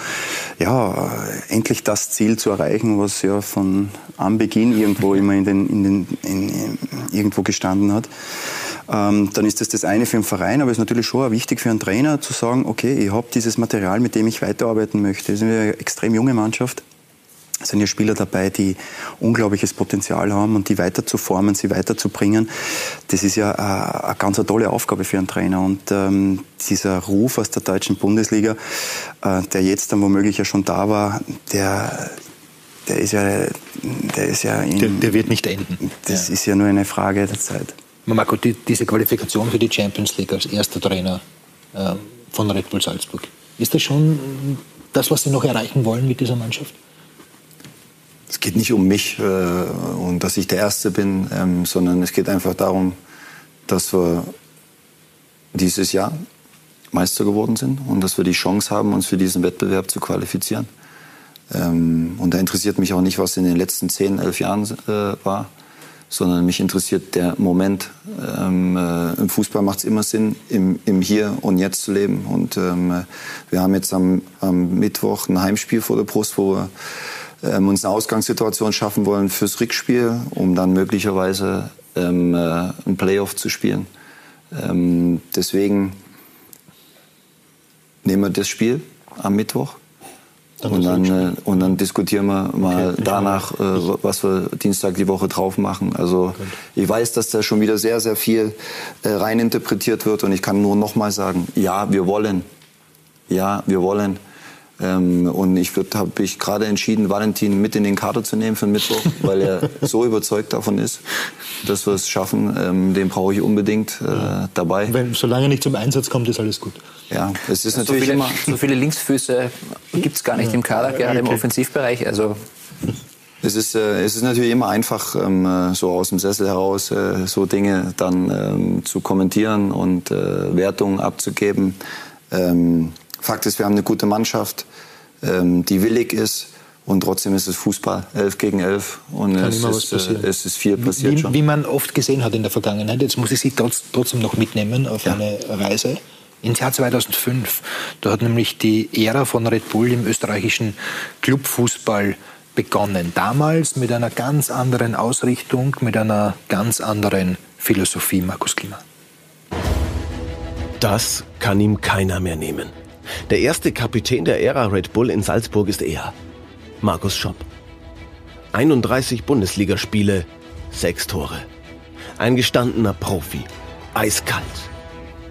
ja, äh, endlich das Ziel zu erreichen, was ja von Anbeginn irgendwo immer in den, in den, in, in, irgendwo gestanden hat ähm, dann ist das das eine für einen Verein, aber es ist natürlich schon wichtig für einen Trainer zu sagen, okay, ich habe dieses Material, mit dem ich weiterarbeiten möchte. Das ist eine extrem junge Mannschaft. Es sind ja Spieler dabei, die unglaubliches Potenzial haben und die weiter zu formen, sie weiterzubringen. Das ist ja eine, eine ganz eine tolle Aufgabe für einen Trainer. Und ähm, dieser Ruf aus der deutschen Bundesliga, äh, der jetzt dann womöglich ja schon da war, der, der ist ja, der ist ja in, der, der, wird nicht enden. Das ja. ist ja nur eine Frage der Zeit. Marco, die, diese Qualifikation für die Champions League als erster Trainer äh, von Red Bull Salzburg, ist das schon das, was Sie noch erreichen wollen mit dieser Mannschaft? Es geht nicht um mich äh, und dass ich der Erste bin, ähm, sondern es geht einfach darum, dass wir dieses Jahr Meister geworden sind und dass wir die Chance haben, uns für diesen Wettbewerb zu qualifizieren. Ähm, und da interessiert mich auch nicht, was in den letzten zehn, elf Jahren äh, war, sondern mich interessiert der Moment. Ähm, äh, Im Fußball macht es immer Sinn, im, im, Hier und Jetzt zu leben. Und ähm, wir haben jetzt am, am, Mittwoch ein Heimspiel vor der Brust, wo wir ähm, uns eine Ausgangssituation schaffen wollen fürs Rückspiel, um dann möglicherweise ähm, äh, ein Playoff zu spielen. Ähm, deswegen nehmen wir das Spiel am Mittwoch dann und, dann, äh, und dann diskutieren wir mal okay, danach, äh, was wir Dienstag die Woche drauf machen. Also Gut. ich weiß, dass da schon wieder sehr, sehr viel äh, reininterpretiert wird und ich kann nur noch mal sagen, ja, wir wollen. Ja, wir wollen. Ähm, und ich habe ich gerade entschieden, Valentin mit in den Kader zu nehmen für den Mittwoch, weil er so überzeugt davon ist, dass wir es schaffen. Ähm, den brauche ich unbedingt äh, dabei. Wenn, solange er nicht zum Einsatz kommt, ist alles gut. Ja, es ist so natürlich viele, immer. So viele Linksfüße gibt es gar nicht ja. im Kader, gerade okay. im Offensivbereich. Also es ist, äh, es ist natürlich immer einfach, ähm, äh, so aus dem Sessel heraus äh, so Dinge dann ähm, zu kommentieren und äh, Wertungen abzugeben. Ähm, Fakt ist, wir haben eine gute Mannschaft, ähm, die willig ist. Und trotzdem ist es Fußball, 11 gegen 11. Und es ist, äh, es ist viel passiert wie, schon. wie man oft gesehen hat in der Vergangenheit. Jetzt muss ich Sie trotz, trotzdem noch mitnehmen auf eine Reise ins Jahr 2005. Da hat nämlich die Ära von Red Bull im österreichischen Clubfußball begonnen. Damals mit einer ganz anderen Ausrichtung, mit einer ganz anderen Philosophie, Markus Klima. Das kann ihm keiner mehr nehmen. Der erste Kapitän der Ära Red Bull in Salzburg ist er, Markus Schopp. 31 Bundesligaspiele, sechs Tore. Ein gestandener Profi, eiskalt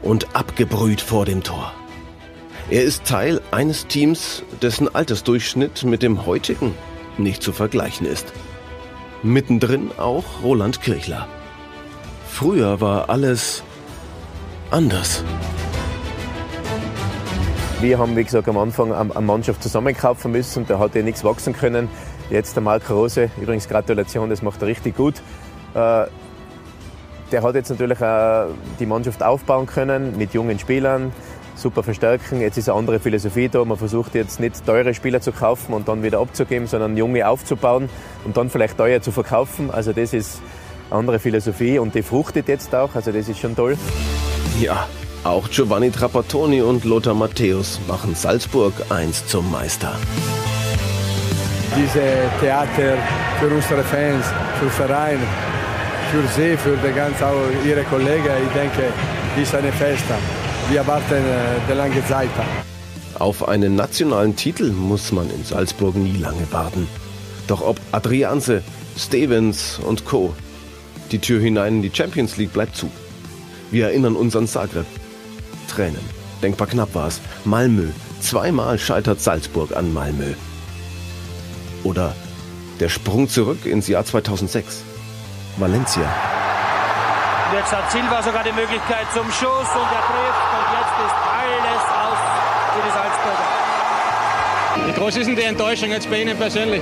und abgebrüht vor dem Tor. Er ist Teil eines Teams, dessen Altersdurchschnitt mit dem heutigen nicht zu vergleichen ist. Mittendrin auch Roland Kirchler. Früher war alles anders. Wir haben, wie gesagt, am Anfang eine Mannschaft zusammenkaufen müssen. Da hat ja nichts wachsen können. Jetzt der Marco Rose, übrigens Gratulation, das macht er richtig gut. Äh, Der hat jetzt natürlich auch die Mannschaft aufbauen können mit jungen Spielern, super verstärken. Jetzt ist eine andere Philosophie da. Man versucht jetzt nicht teure Spieler zu kaufen und dann wieder abzugeben, sondern junge aufzubauen und dann vielleicht teuer zu verkaufen. Also das ist eine andere Philosophie und die fruchtet jetzt auch. Also das ist schon toll. Ja, auch Giovanni Trapattoni und Lothar Matthäus machen Salzburg einst zum Meister. Diese Theater für unsere Fans, für Verein, für sie, für die ganz auch ihre Kollegen, ich denke, ist eine Feste. Wir warten äh, die lange Zeit. Auf einen nationalen Titel muss man in Salzburg nie lange warten. Doch ob Adrianse, Stevens und Co. Die Tür hinein in die Champions League bleibt zu. Wir erinnern uns an Zagreb. Tränen. Denkbar knapp war es. Malmö. Zweimal scheitert Salzburg an Malmö. Oder der Sprung zurück ins Jahr 2006. Valencia. Jetzt hat Silva sogar die Möglichkeit zum Schuss und er trifft und jetzt ist alles aus für die Salzburger. Wie groß ist denn die Enttäuschung jetzt bei Ihnen persönlich?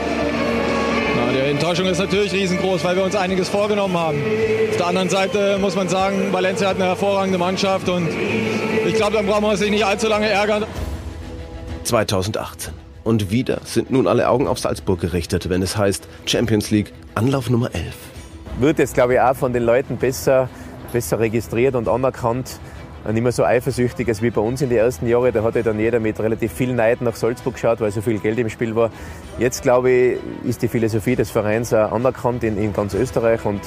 Die Enttäuschung ist natürlich riesengroß, weil wir uns einiges vorgenommen haben. Auf der anderen Seite muss man sagen, Valencia hat eine hervorragende Mannschaft und ich glaube, dann brauchen wir uns nicht allzu lange ärgern. 2018. Und wieder sind nun alle Augen auf Salzburg gerichtet, wenn es heißt Champions League Anlauf Nummer 11. Wird jetzt, glaube ich, auch von den Leuten besser, besser registriert und anerkannt. Nicht mehr so eifersüchtig als wie bei uns in den ersten Jahren. Da hat ja dann jeder mit relativ viel Neid nach Salzburg geschaut, weil so viel Geld im Spiel war. Jetzt, glaube ich, ist die Philosophie des Vereins auch anerkannt in, in ganz Österreich und,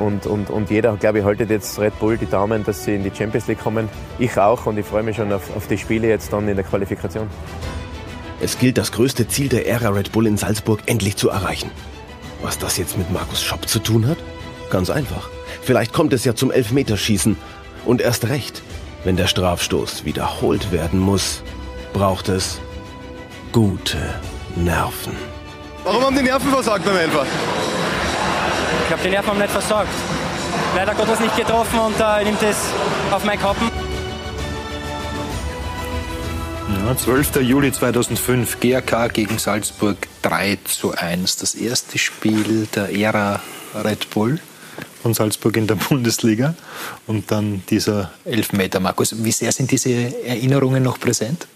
und, und, und jeder, glaube ich, haltet jetzt Red Bull die Daumen, dass sie in die Champions League kommen. Ich auch und ich freue mich schon auf, auf die Spiele jetzt dann in der Qualifikation. Es gilt, das größte Ziel der Ära Red Bull in Salzburg endlich zu erreichen. Was das jetzt mit Markus Schopp zu tun hat? Ganz einfach. Vielleicht kommt es ja zum Elfmeterschießen. Und erst recht, wenn der Strafstoß wiederholt werden muss, braucht es gute Nerven. Warum haben die Nerven versagt beim Elfer? Ich glaube, die Nerven haben nicht versorgt. Leider Gottes nicht getroffen und äh, nimmt es auf mein Kappen. Ja, 12. Juli 2005, GAK gegen Salzburg 3 zu 1. Das erste Spiel der Ära Red Bull von Salzburg in der Bundesliga. Und dann dieser Elfmeter. Markus, wie sehr sind diese Erinnerungen noch präsent?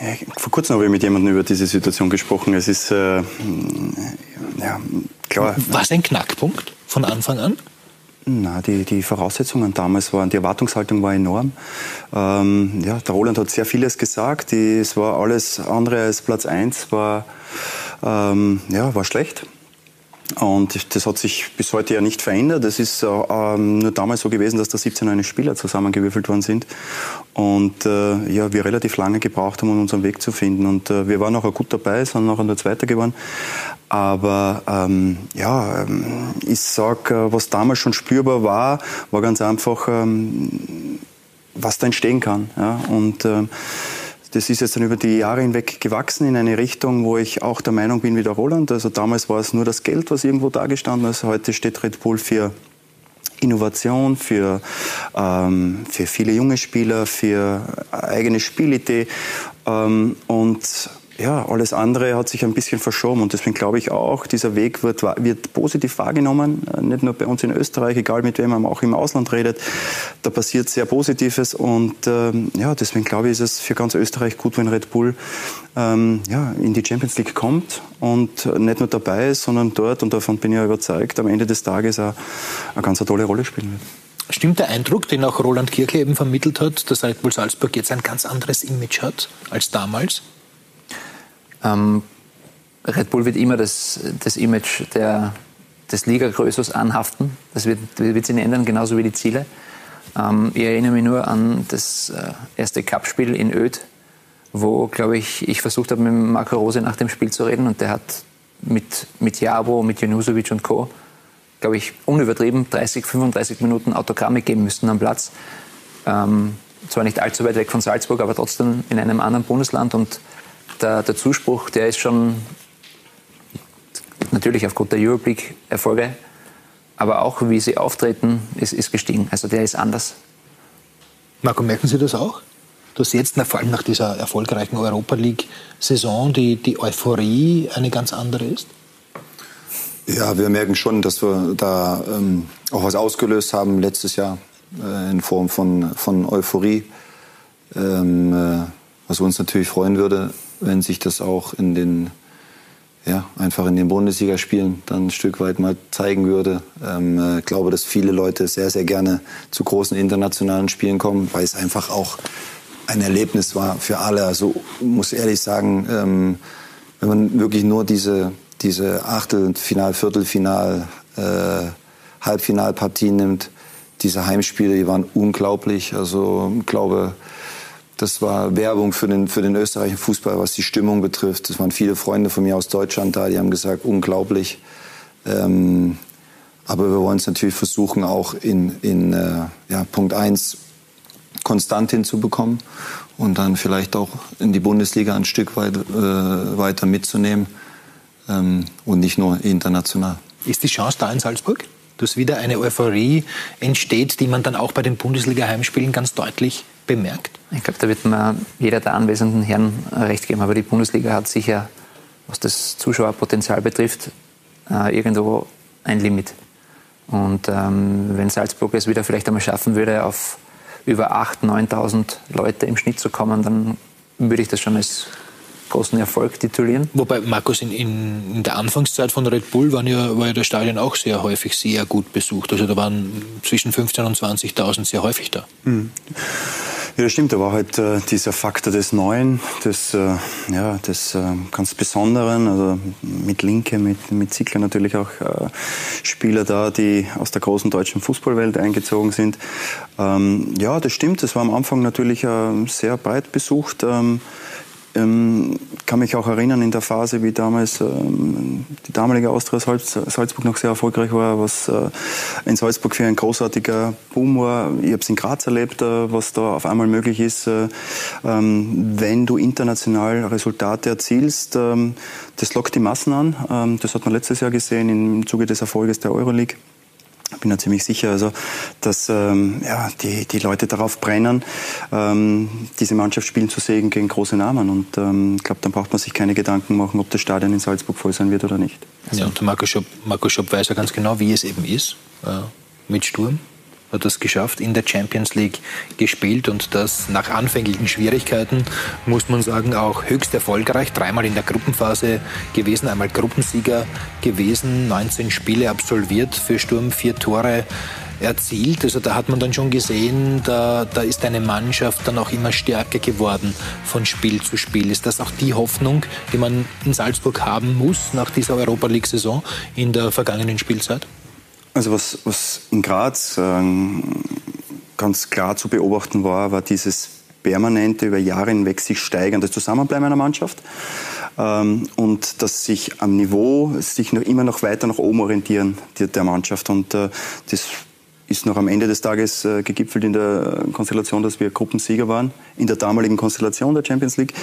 Ja, vor kurzem habe ich mit jemandem über diese Situation gesprochen. Es ist, äh, ja, klar. War es ein Knackpunkt von Anfang an? Na, die, die Voraussetzungen damals waren, die Erwartungshaltung war enorm. Ähm, ja, der Roland hat sehr vieles gesagt. Die, es war alles andere als Platz 1, war, ähm, ja, war schlecht. Und das hat sich bis heute ja nicht verändert. Es ist äh, ähm, nur damals so gewesen, dass da 17 neue Spieler zusammengewürfelt worden sind. Und äh, ja, wir relativ lange gebraucht haben, um unseren Weg zu finden. Und äh, wir waren auch gut dabei, sind nachher nur Zweiter geworden. Aber ähm, ja, ähm, ich sag, äh, was damals schon spürbar war, war ganz einfach, ähm, was da entstehen kann. Ja? Und ähm, das ist jetzt dann über die Jahre hinweg gewachsen in eine Richtung, wo ich auch der Meinung bin wie der Roland. Also damals war es nur das Geld, was irgendwo da gestanden ist. Heute steht Red Bull für Innovation, für, ähm, für viele junge Spieler, für eigene Spielidee. Ähm, und ja, alles andere hat sich ein bisschen verschoben und deswegen glaube ich auch, dieser Weg wird, wird positiv wahrgenommen, äh, nicht nur bei uns in Österreich, egal mit wem man auch im Ausland redet, da passiert sehr Positives und ähm, ja, deswegen glaube ich, ist es für ganz Österreich gut, wenn Red Bull ähm, ja, in die Champions League kommt und nicht nur dabei ist, sondern dort, und davon bin ich ja überzeugt, am Ende des Tages auch eine ganz tolle Rolle spielen wird. Stimmt der Eindruck, den auch Roland Kirche eben vermittelt hat, dass Red Bull Salzburg jetzt ein ganz anderes Image hat als damals? Ähm, Red Bull wird immer das, das Image der, des Ligagrößers anhaften. Das wird, wird sich ändern, genauso wie die Ziele. Ähm, ich erinnere mich nur an das äh, erste Cup-Spiel in Öd, wo, glaube ich, ich versucht habe, mit Marco Rose nach dem Spiel zu reden und der hat mit, mit Jabo, mit Janusovic und Co., glaube ich, unübertrieben 30, 35 Minuten Autogramme geben müssen am Platz. Ähm, zwar nicht allzu weit weg von Salzburg, aber trotzdem in einem anderen Bundesland und der, der Zuspruch, der ist schon natürlich aufgrund der Europeak-Erfolge, aber auch wie sie auftreten, ist, ist gestiegen. Also der ist anders. Marco, merken Sie das auch? Dass jetzt, vor allem nach dieser erfolgreichen Europa League-Saison, die, die Euphorie eine ganz andere ist? Ja, wir merken schon, dass wir da ähm, auch was ausgelöst haben letztes Jahr äh, in Form von, von Euphorie. Ähm, äh, was uns natürlich freuen würde, wenn sich das auch in den, ja, einfach in den Bundesligaspielen dann ein Stück weit mal zeigen würde. Ähm, äh, ich glaube, dass viele Leute sehr, sehr gerne zu großen internationalen Spielen kommen, weil es einfach auch ein Erlebnis war für alle. Also muss ehrlich sagen, ähm, wenn man wirklich nur diese, diese Achtelfinal, Viertelfinal, äh, Halbfinalpartien nimmt, diese Heimspiele, die waren unglaublich. Also ich glaube, das war Werbung für den, für den österreichischen Fußball, was die Stimmung betrifft. Es waren viele Freunde von mir aus Deutschland da, die haben gesagt, unglaublich. Ähm, aber wir wollen es natürlich versuchen, auch in, in äh, ja, Punkt 1 konstant hinzubekommen und dann vielleicht auch in die Bundesliga ein Stück weit, äh, weiter mitzunehmen ähm, und nicht nur international. Ist die Chance da in Salzburg? dass wieder eine Euphorie entsteht, die man dann auch bei den Bundesliga-Heimspielen ganz deutlich bemerkt? Ich glaube, da wird mir jeder der anwesenden Herren recht geben. Aber die Bundesliga hat sicher, was das Zuschauerpotenzial betrifft, äh, irgendwo ein Limit. Und ähm, wenn Salzburg es wieder vielleicht einmal schaffen würde, auf über 8.000, 9.000 Leute im Schnitt zu kommen, dann würde ich das schon als großen Erfolg titulieren. Wobei, Markus, in, in, in, der Anfangszeit von Red Bull waren ja, war ja das Stadion auch sehr häufig sehr gut besucht. Also da waren zwischen 15.000 und 20.000 sehr häufig da. Mhm. Ja, das stimmt. Da war halt äh, dieser Faktor des Neuen, des, äh, ja, des äh, ganz Besonderen. Also mit Linke, mit, mit Zickler natürlich auch äh, Spieler da, die aus der großen deutschen Fußballwelt eingezogen sind. Ähm, ja, das stimmt. Das war am Anfang natürlich äh, sehr breit besucht. Ähm, ähm, kann mich auch erinnern in der Phase, wie damals ähm, die damalige Austria Salzburg noch sehr erfolgreich war, was äh, in Salzburg für ein großartiger Boom war. Ich habe es in Graz erlebt, äh, was da auf einmal möglich ist, äh, ähm, wenn du international Resultate erzielst. Ähm, das lockt die Massen an. Ähm, das hat man letztes Jahr gesehen im Zuge des Erfolges der Euroleague bin da ziemlich sicher, also, dass ähm, ja, die, die Leute darauf brennen, ähm, diese Mannschaft spielen zu sehen gegen große Namen. Und ähm, ich glaube, dann braucht man sich keine Gedanken machen, ob das Stadion in Salzburg voll sein wird oder nicht. Ja, und Marco Schopp, Marco Schopp weiß ja ganz genau, wie es eben ist äh, mit Sturm hat das geschafft, in der Champions League gespielt und das nach anfänglichen Schwierigkeiten, muss man sagen, auch höchst erfolgreich. Dreimal in der Gruppenphase gewesen, einmal Gruppensieger gewesen, 19 Spiele absolviert für Sturm, vier Tore erzielt. Also da hat man dann schon gesehen, da, da ist eine Mannschaft dann auch immer stärker geworden von Spiel zu Spiel. Ist das auch die Hoffnung, die man in Salzburg haben muss nach dieser Europa League-Saison in der vergangenen Spielzeit? Also was, was in Graz ähm, ganz klar zu beobachten war, war dieses permanente, über Jahre hinweg sich steigernde Zusammenbleiben einer Mannschaft ähm, und dass sich am Niveau sich noch immer noch weiter nach oben orientieren die, der Mannschaft und äh, das ist noch am Ende des Tages äh, gegipfelt in der Konstellation, dass wir Gruppensieger waren, in der damaligen Konstellation der Champions League.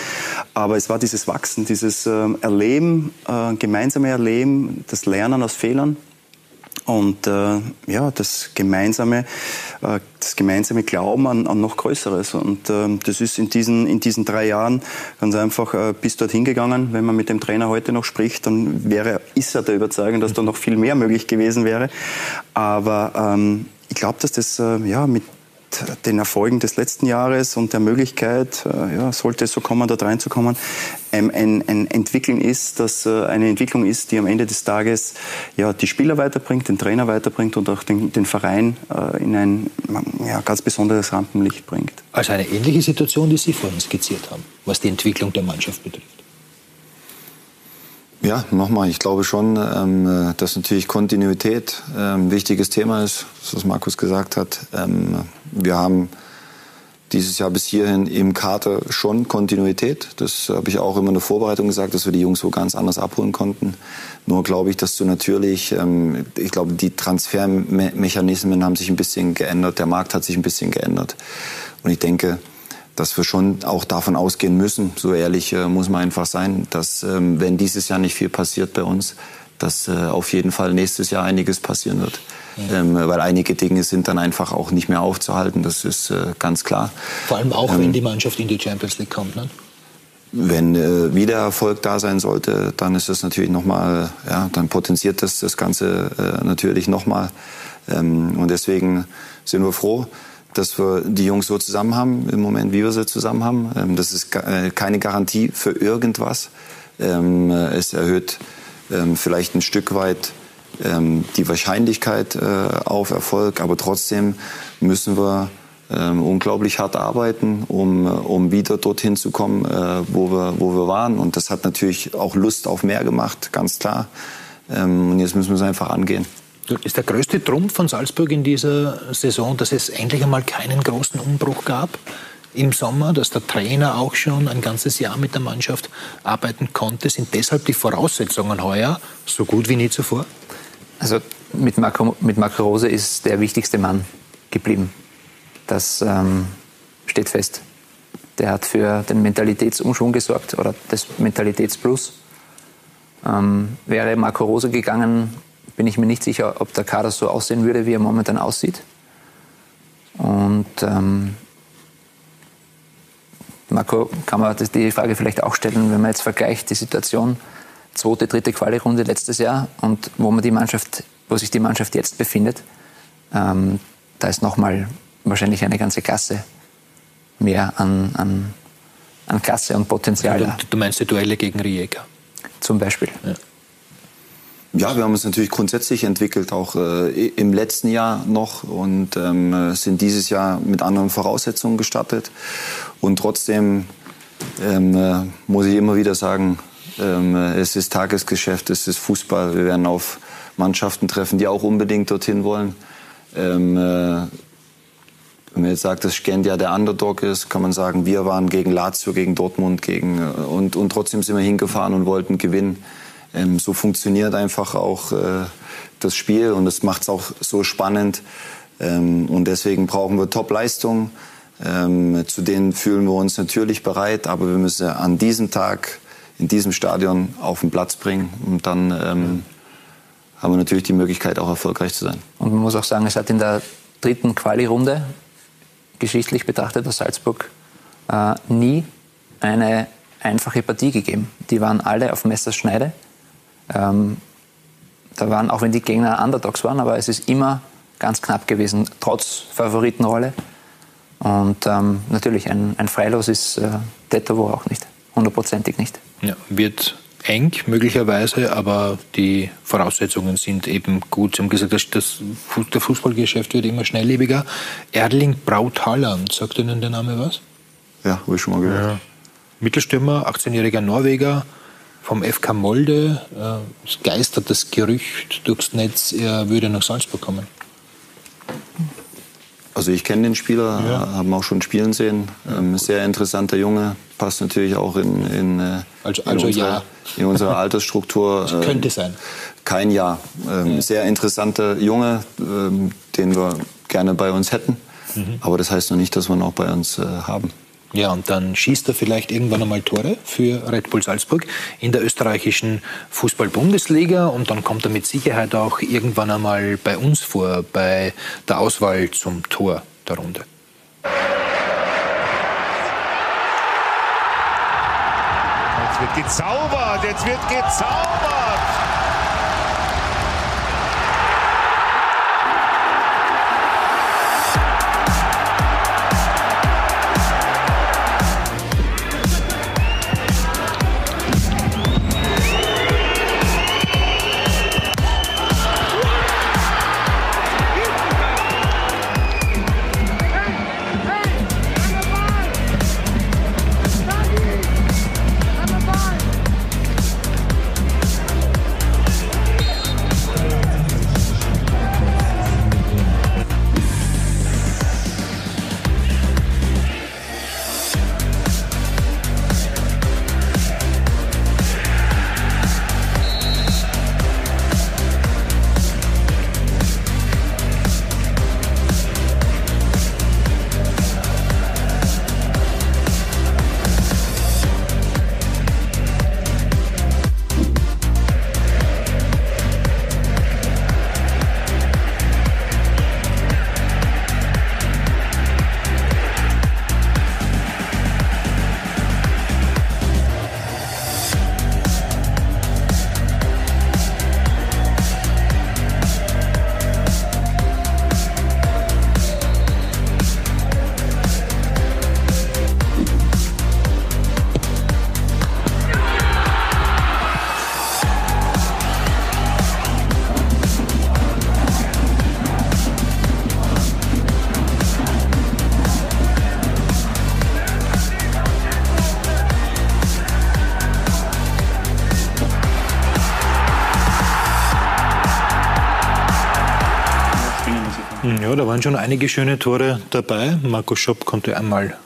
Aber es war dieses Wachsen, dieses äh, Erleben, äh, gemeinsame Erleben, das Lernen aus Fehlern und äh, ja, das gemeinsame, äh, das gemeinsame Glauben an, an noch Größeres. Und äh, das ist in diesen, in diesen drei Jahren ganz einfach äh, bis dorthin gegangen. Wenn man mit dem Trainer heute noch spricht, dann wäre, ist er der Überzeugung, dass da noch viel mehr möglich gewesen wäre. Aber ähm, ich glaube, dass das äh, ja, mit den Erfolgen des letzten Jahres und der Möglichkeit, äh, ja, sollte es so kommen, dort reinzukommen, ein, ein, ein Entwickeln ist, dass äh, eine Entwicklung ist, die am Ende des Tages ja, die Spieler weiterbringt, den Trainer weiterbringt und auch den, den Verein äh, in ein ja, ganz besonderes Rampenlicht bringt. Also eine ähnliche Situation, die Sie vorhin skizziert haben, was die Entwicklung der Mannschaft betrifft. Ja, nochmal, ich glaube schon, ähm, dass natürlich Kontinuität ein ähm, wichtiges Thema ist, was Markus gesagt hat. Wir haben dieses Jahr bis hierhin im Kater schon Kontinuität. Das habe ich auch immer in der Vorbereitung gesagt, dass wir die Jungs so ganz anders abholen konnten. Nur glaube ich, dass du natürlich, ähm, ich glaube, die Transfermechanismen haben sich ein bisschen geändert, der Markt hat sich ein bisschen geändert. Und ich denke, dass wir schon auch davon ausgehen müssen, so ehrlich äh, muss man einfach sein, dass ähm, wenn dieses Jahr nicht viel passiert bei uns, dass äh, auf jeden Fall nächstes Jahr einiges passieren wird. Ja. Ähm, weil einige Dinge sind dann einfach auch nicht mehr aufzuhalten, das ist äh, ganz klar. Vor allem auch, ähm, wenn die Mannschaft in die Champions League kommt, ne? Wenn äh, wieder Erfolg da sein sollte, dann ist das natürlich nochmal, ja, dann potenziert das das Ganze äh, natürlich nochmal. Ähm, und deswegen sind wir froh, dass wir die Jungs so zusammen haben, im Moment, wie wir sie zusammen haben. Ähm, das ist äh, keine Garantie für irgendwas. Ähm, äh, es erhöht ähm, vielleicht ein Stück weit ähm, die Wahrscheinlichkeit äh, auf Erfolg, aber trotzdem müssen wir ähm, unglaublich hart arbeiten, um, äh, um wieder dorthin zu kommen, äh, wo, wir, wo wir waren. Und das hat natürlich auch Lust auf mehr gemacht, ganz klar. Ähm, und jetzt müssen wir es einfach angehen. Ist der größte Trumpf von Salzburg in dieser Saison, dass es endlich einmal keinen großen Umbruch gab? Im Sommer, dass der Trainer auch schon ein ganzes Jahr mit der Mannschaft arbeiten konnte. Sind deshalb die Voraussetzungen heuer so gut wie nie zuvor? Also mit Marco, mit Marco Rose ist der wichtigste Mann geblieben. Das ähm, steht fest. Der hat für den Mentalitätsumschwung gesorgt oder das Mentalitätsplus. Ähm, wäre Marco Rose gegangen, bin ich mir nicht sicher, ob der Kader so aussehen würde, wie er momentan aussieht. Und ähm, Marco, kann man die Frage vielleicht auch stellen, wenn man jetzt vergleicht die Situation zweite, dritte Quali-Runde letztes Jahr und wo man die Mannschaft, wo sich die Mannschaft jetzt befindet, ähm, da ist nochmal wahrscheinlich eine ganze Klasse mehr an, an, an Klasse und Potenzial. Du, du meinst die Duelle gegen Rijeka? Zum Beispiel. Ja. Ja, wir haben uns natürlich grundsätzlich entwickelt, auch äh, im letzten Jahr noch und ähm, sind dieses Jahr mit anderen Voraussetzungen gestartet. Und trotzdem ähm, äh, muss ich immer wieder sagen, ähm, es ist Tagesgeschäft, es ist Fußball. Wir werden auf Mannschaften treffen, die auch unbedingt dorthin wollen. Ähm, äh, wenn man jetzt sagt, dass Scandia der Underdog ist, kann man sagen, wir waren gegen Lazio, gegen Dortmund, gegen, äh, und, und trotzdem sind wir hingefahren und wollten gewinnen. Ähm, so funktioniert einfach auch äh, das Spiel und das macht es auch so spannend. Ähm, und deswegen brauchen wir Top-Leistung. Ähm, zu denen fühlen wir uns natürlich bereit, aber wir müssen an diesem Tag in diesem Stadion auf den Platz bringen und dann ähm, haben wir natürlich die Möglichkeit, auch erfolgreich zu sein. Und man muss auch sagen, es hat in der dritten Quali-Runde geschichtlich betrachtet aus Salzburg äh, nie eine einfache Partie gegeben. Die waren alle auf Messerschneide. Ähm, da waren, auch wenn die Gegner Underdogs waren, aber es ist immer ganz knapp gewesen, trotz Favoritenrolle. Und ähm, natürlich, ein, ein Freilos ist äh, Tetavo auch nicht, hundertprozentig nicht. Ja, wird eng möglicherweise, aber die Voraussetzungen sind eben gut. Sie haben gesagt, das, das, der Fußballgeschäft wird immer schnelllebiger. Erling Braut Halland, sagt Ihnen der Name was? Ja, habe ich schon mal gehört. Ja. Mittelstürmer, 18-jähriger Norweger vom FK Molde. Äh, es geistert das Gerücht durchs Netz, er würde nach Salzburg kommen. Also ich kenne den Spieler, ja. haben auch schon spielen sehen. Ähm, sehr interessanter Junge, passt natürlich auch in, in, äh, also, also in, unsere, ja. in unsere Altersstruktur. Das könnte sein. Kein Jahr. Ähm, ja. Sehr interessanter Junge, ähm, den wir gerne bei uns hätten. Mhm. Aber das heißt noch nicht, dass wir ihn auch bei uns äh, haben. Ja, und dann schießt er vielleicht irgendwann einmal Tore für Red Bull Salzburg in der österreichischen Fußball-Bundesliga und dann kommt er mit Sicherheit auch irgendwann einmal bei uns vor, bei der Auswahl zum Tor der Runde. Jetzt wird gezaubert, jetzt wird gezaubert. Ja, da waren schon einige schöne Tore dabei. Marco Schopp konnte einmal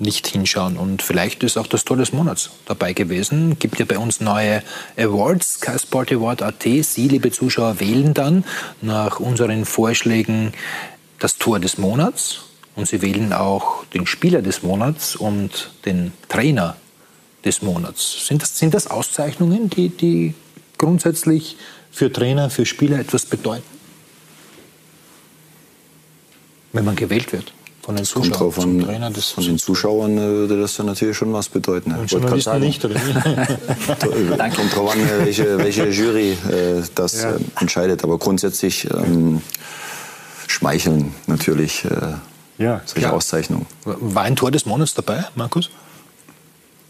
nicht hinschauen. Und vielleicht ist auch das Tor des Monats dabei gewesen. Gibt ja bei uns neue Awards, Sky Sport Award AT. Sie, liebe Zuschauer, wählen dann nach unseren Vorschlägen das Tor des Monats. Und Sie wählen auch den Spieler des Monats und den Trainer des Monats. Sind das, sind das Auszeichnungen, die, die grundsätzlich für Trainer, für Spieler etwas bedeuten? Wenn man gewählt wird von den Kommt Zuschauern drauf zum an, Trainer von den Zuschauern äh, würde das dann natürlich schon was bedeuten. Und Ich wollte sagen, nicht, oder? Kommt drauf an, äh, welche, welche Jury äh, das Ja. äh, entscheidet. Aber grundsätzlich ähm, schmeicheln natürlich äh, Ja, solche klar. Auszeichnungen. War ein Tor des Monats dabei, Markus?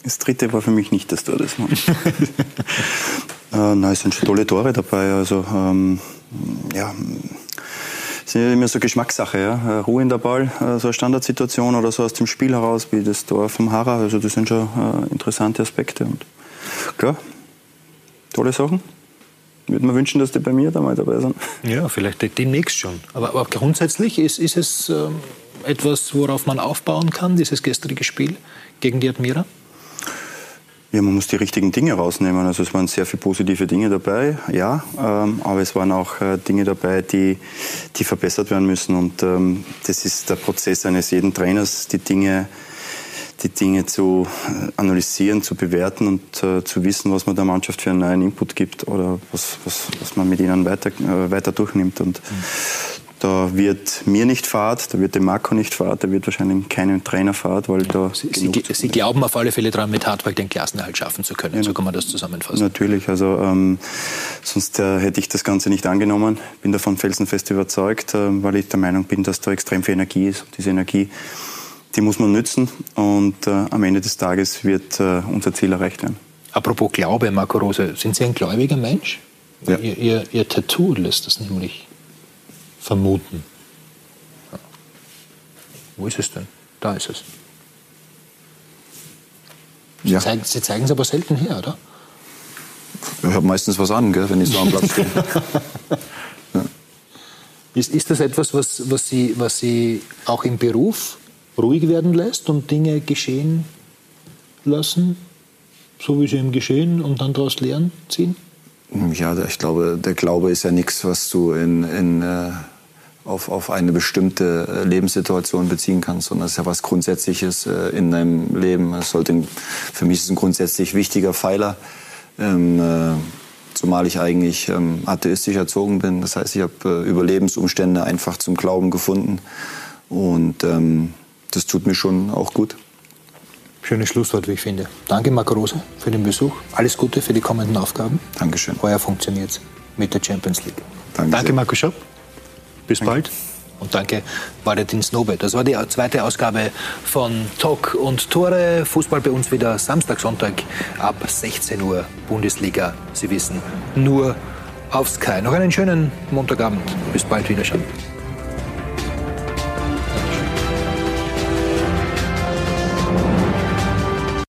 Das dritte war für mich nicht das Tor des Monats. äh, nein, es sind schon tolle Tore dabei. Also, ähm, ja, ist ja immer so Geschmackssache. Ja? Äh, Ruhe in der Ball, äh, so eine Standardsituation oder so aus dem Spiel heraus, wie das Tor vom Hara. Also, das sind schon äh, interessante Aspekte. Und klar, tolle Sachen. Würde mir wünschen, dass die bei mir da mal dabei sind. Ja, vielleicht demnächst schon. Aber, aber grundsätzlich ist, ist es ähm, etwas, worauf man aufbauen kann, dieses gestrige Spiel gegen die Admira? Ja, man muss die richtigen Dinge rausnehmen. Also es waren sehr viele positive Dinge dabei, ja, ähm, aber es waren auch äh, Dinge dabei, die, die verbessert werden müssen. Und ähm, das ist der Prozess eines jeden Trainers, die Dinge, die Dinge zu äh, analysieren, zu bewerten und äh, zu wissen, was man der Mannschaft für einen neuen Input gibt oder was, was, was man mit ihnen weiter, äh, weiter durchnimmt. Und da wird mir nicht fad, da wird dem Marco nicht fad, da wird wahrscheinlich keinem Trainer fad, weil da Sie, Sie glauben auf alle Fälle daran, mit Hartwald den Klassenerhalt schaffen zu können. So kann man das zusammenfassen. Natürlich, also ähm, sonst äh, hätte ich das Ganze nicht angenommen. Bin davon felsenfest überzeugt, äh, weil ich der Meinung bin, dass da extrem viel Energie ist. Und diese Energie, die muss man nützen und äh, am Ende des Tages wird äh, unser Ziel erreicht werden. Apropos Glaube, Marco Rose, sind Sie ein gläubiger Mensch? Ja. Ihr, ihr, ihr Tattoo lässt das nämlich vermuten. Ja. Wo ist es denn? Da ist es. Sie, Ja. zeigen, Sie zeigen es aber selten her, oder? Ich habe meistens was an, gell, wenn ich so am Platz stehe. Ist, ist das etwas, was, was, Sie, was Sie auch im Beruf ruhig werden lässt und Dinge geschehen lassen, so wie sie im Geschehen und dann daraus Lehren ziehen? Ja, ich glaube, der Glaube ist ja nichts, was du in, in, äh, auf, auf eine bestimmte äh, Lebenssituation beziehen kannst, sondern es ist ja was Grundsätzliches äh, in deinem Leben. Es sollte, für mich ist es ein grundsätzlich wichtiger Pfeiler. Ähm, äh, zumal ich eigentlich ähm, atheistisch erzogen bin. Das heißt, ich habe äh, über Lebensumstände einfach zum Glauben gefunden. Und ähm, das tut mir schon auch gut. Schönes Schlusswort, wie ich finde. Danke, Marco Rose, für den Besuch. Alles Gute für die kommenden Aufgaben. Dankeschön. Heuer funktioniert mit der Champions League. Danke, danke. Marco Schopp. Bis bald. Und danke, Valentin Snobe. Das war die zweite Ausgabe von Talk und Tore. Fußball bei uns wieder Samstag, Sonntag ab 16 Uhr. Bundesliga, Sie wissen, nur auf Sky. Noch einen schönen Montagabend. Bis bald, Wiederschauen.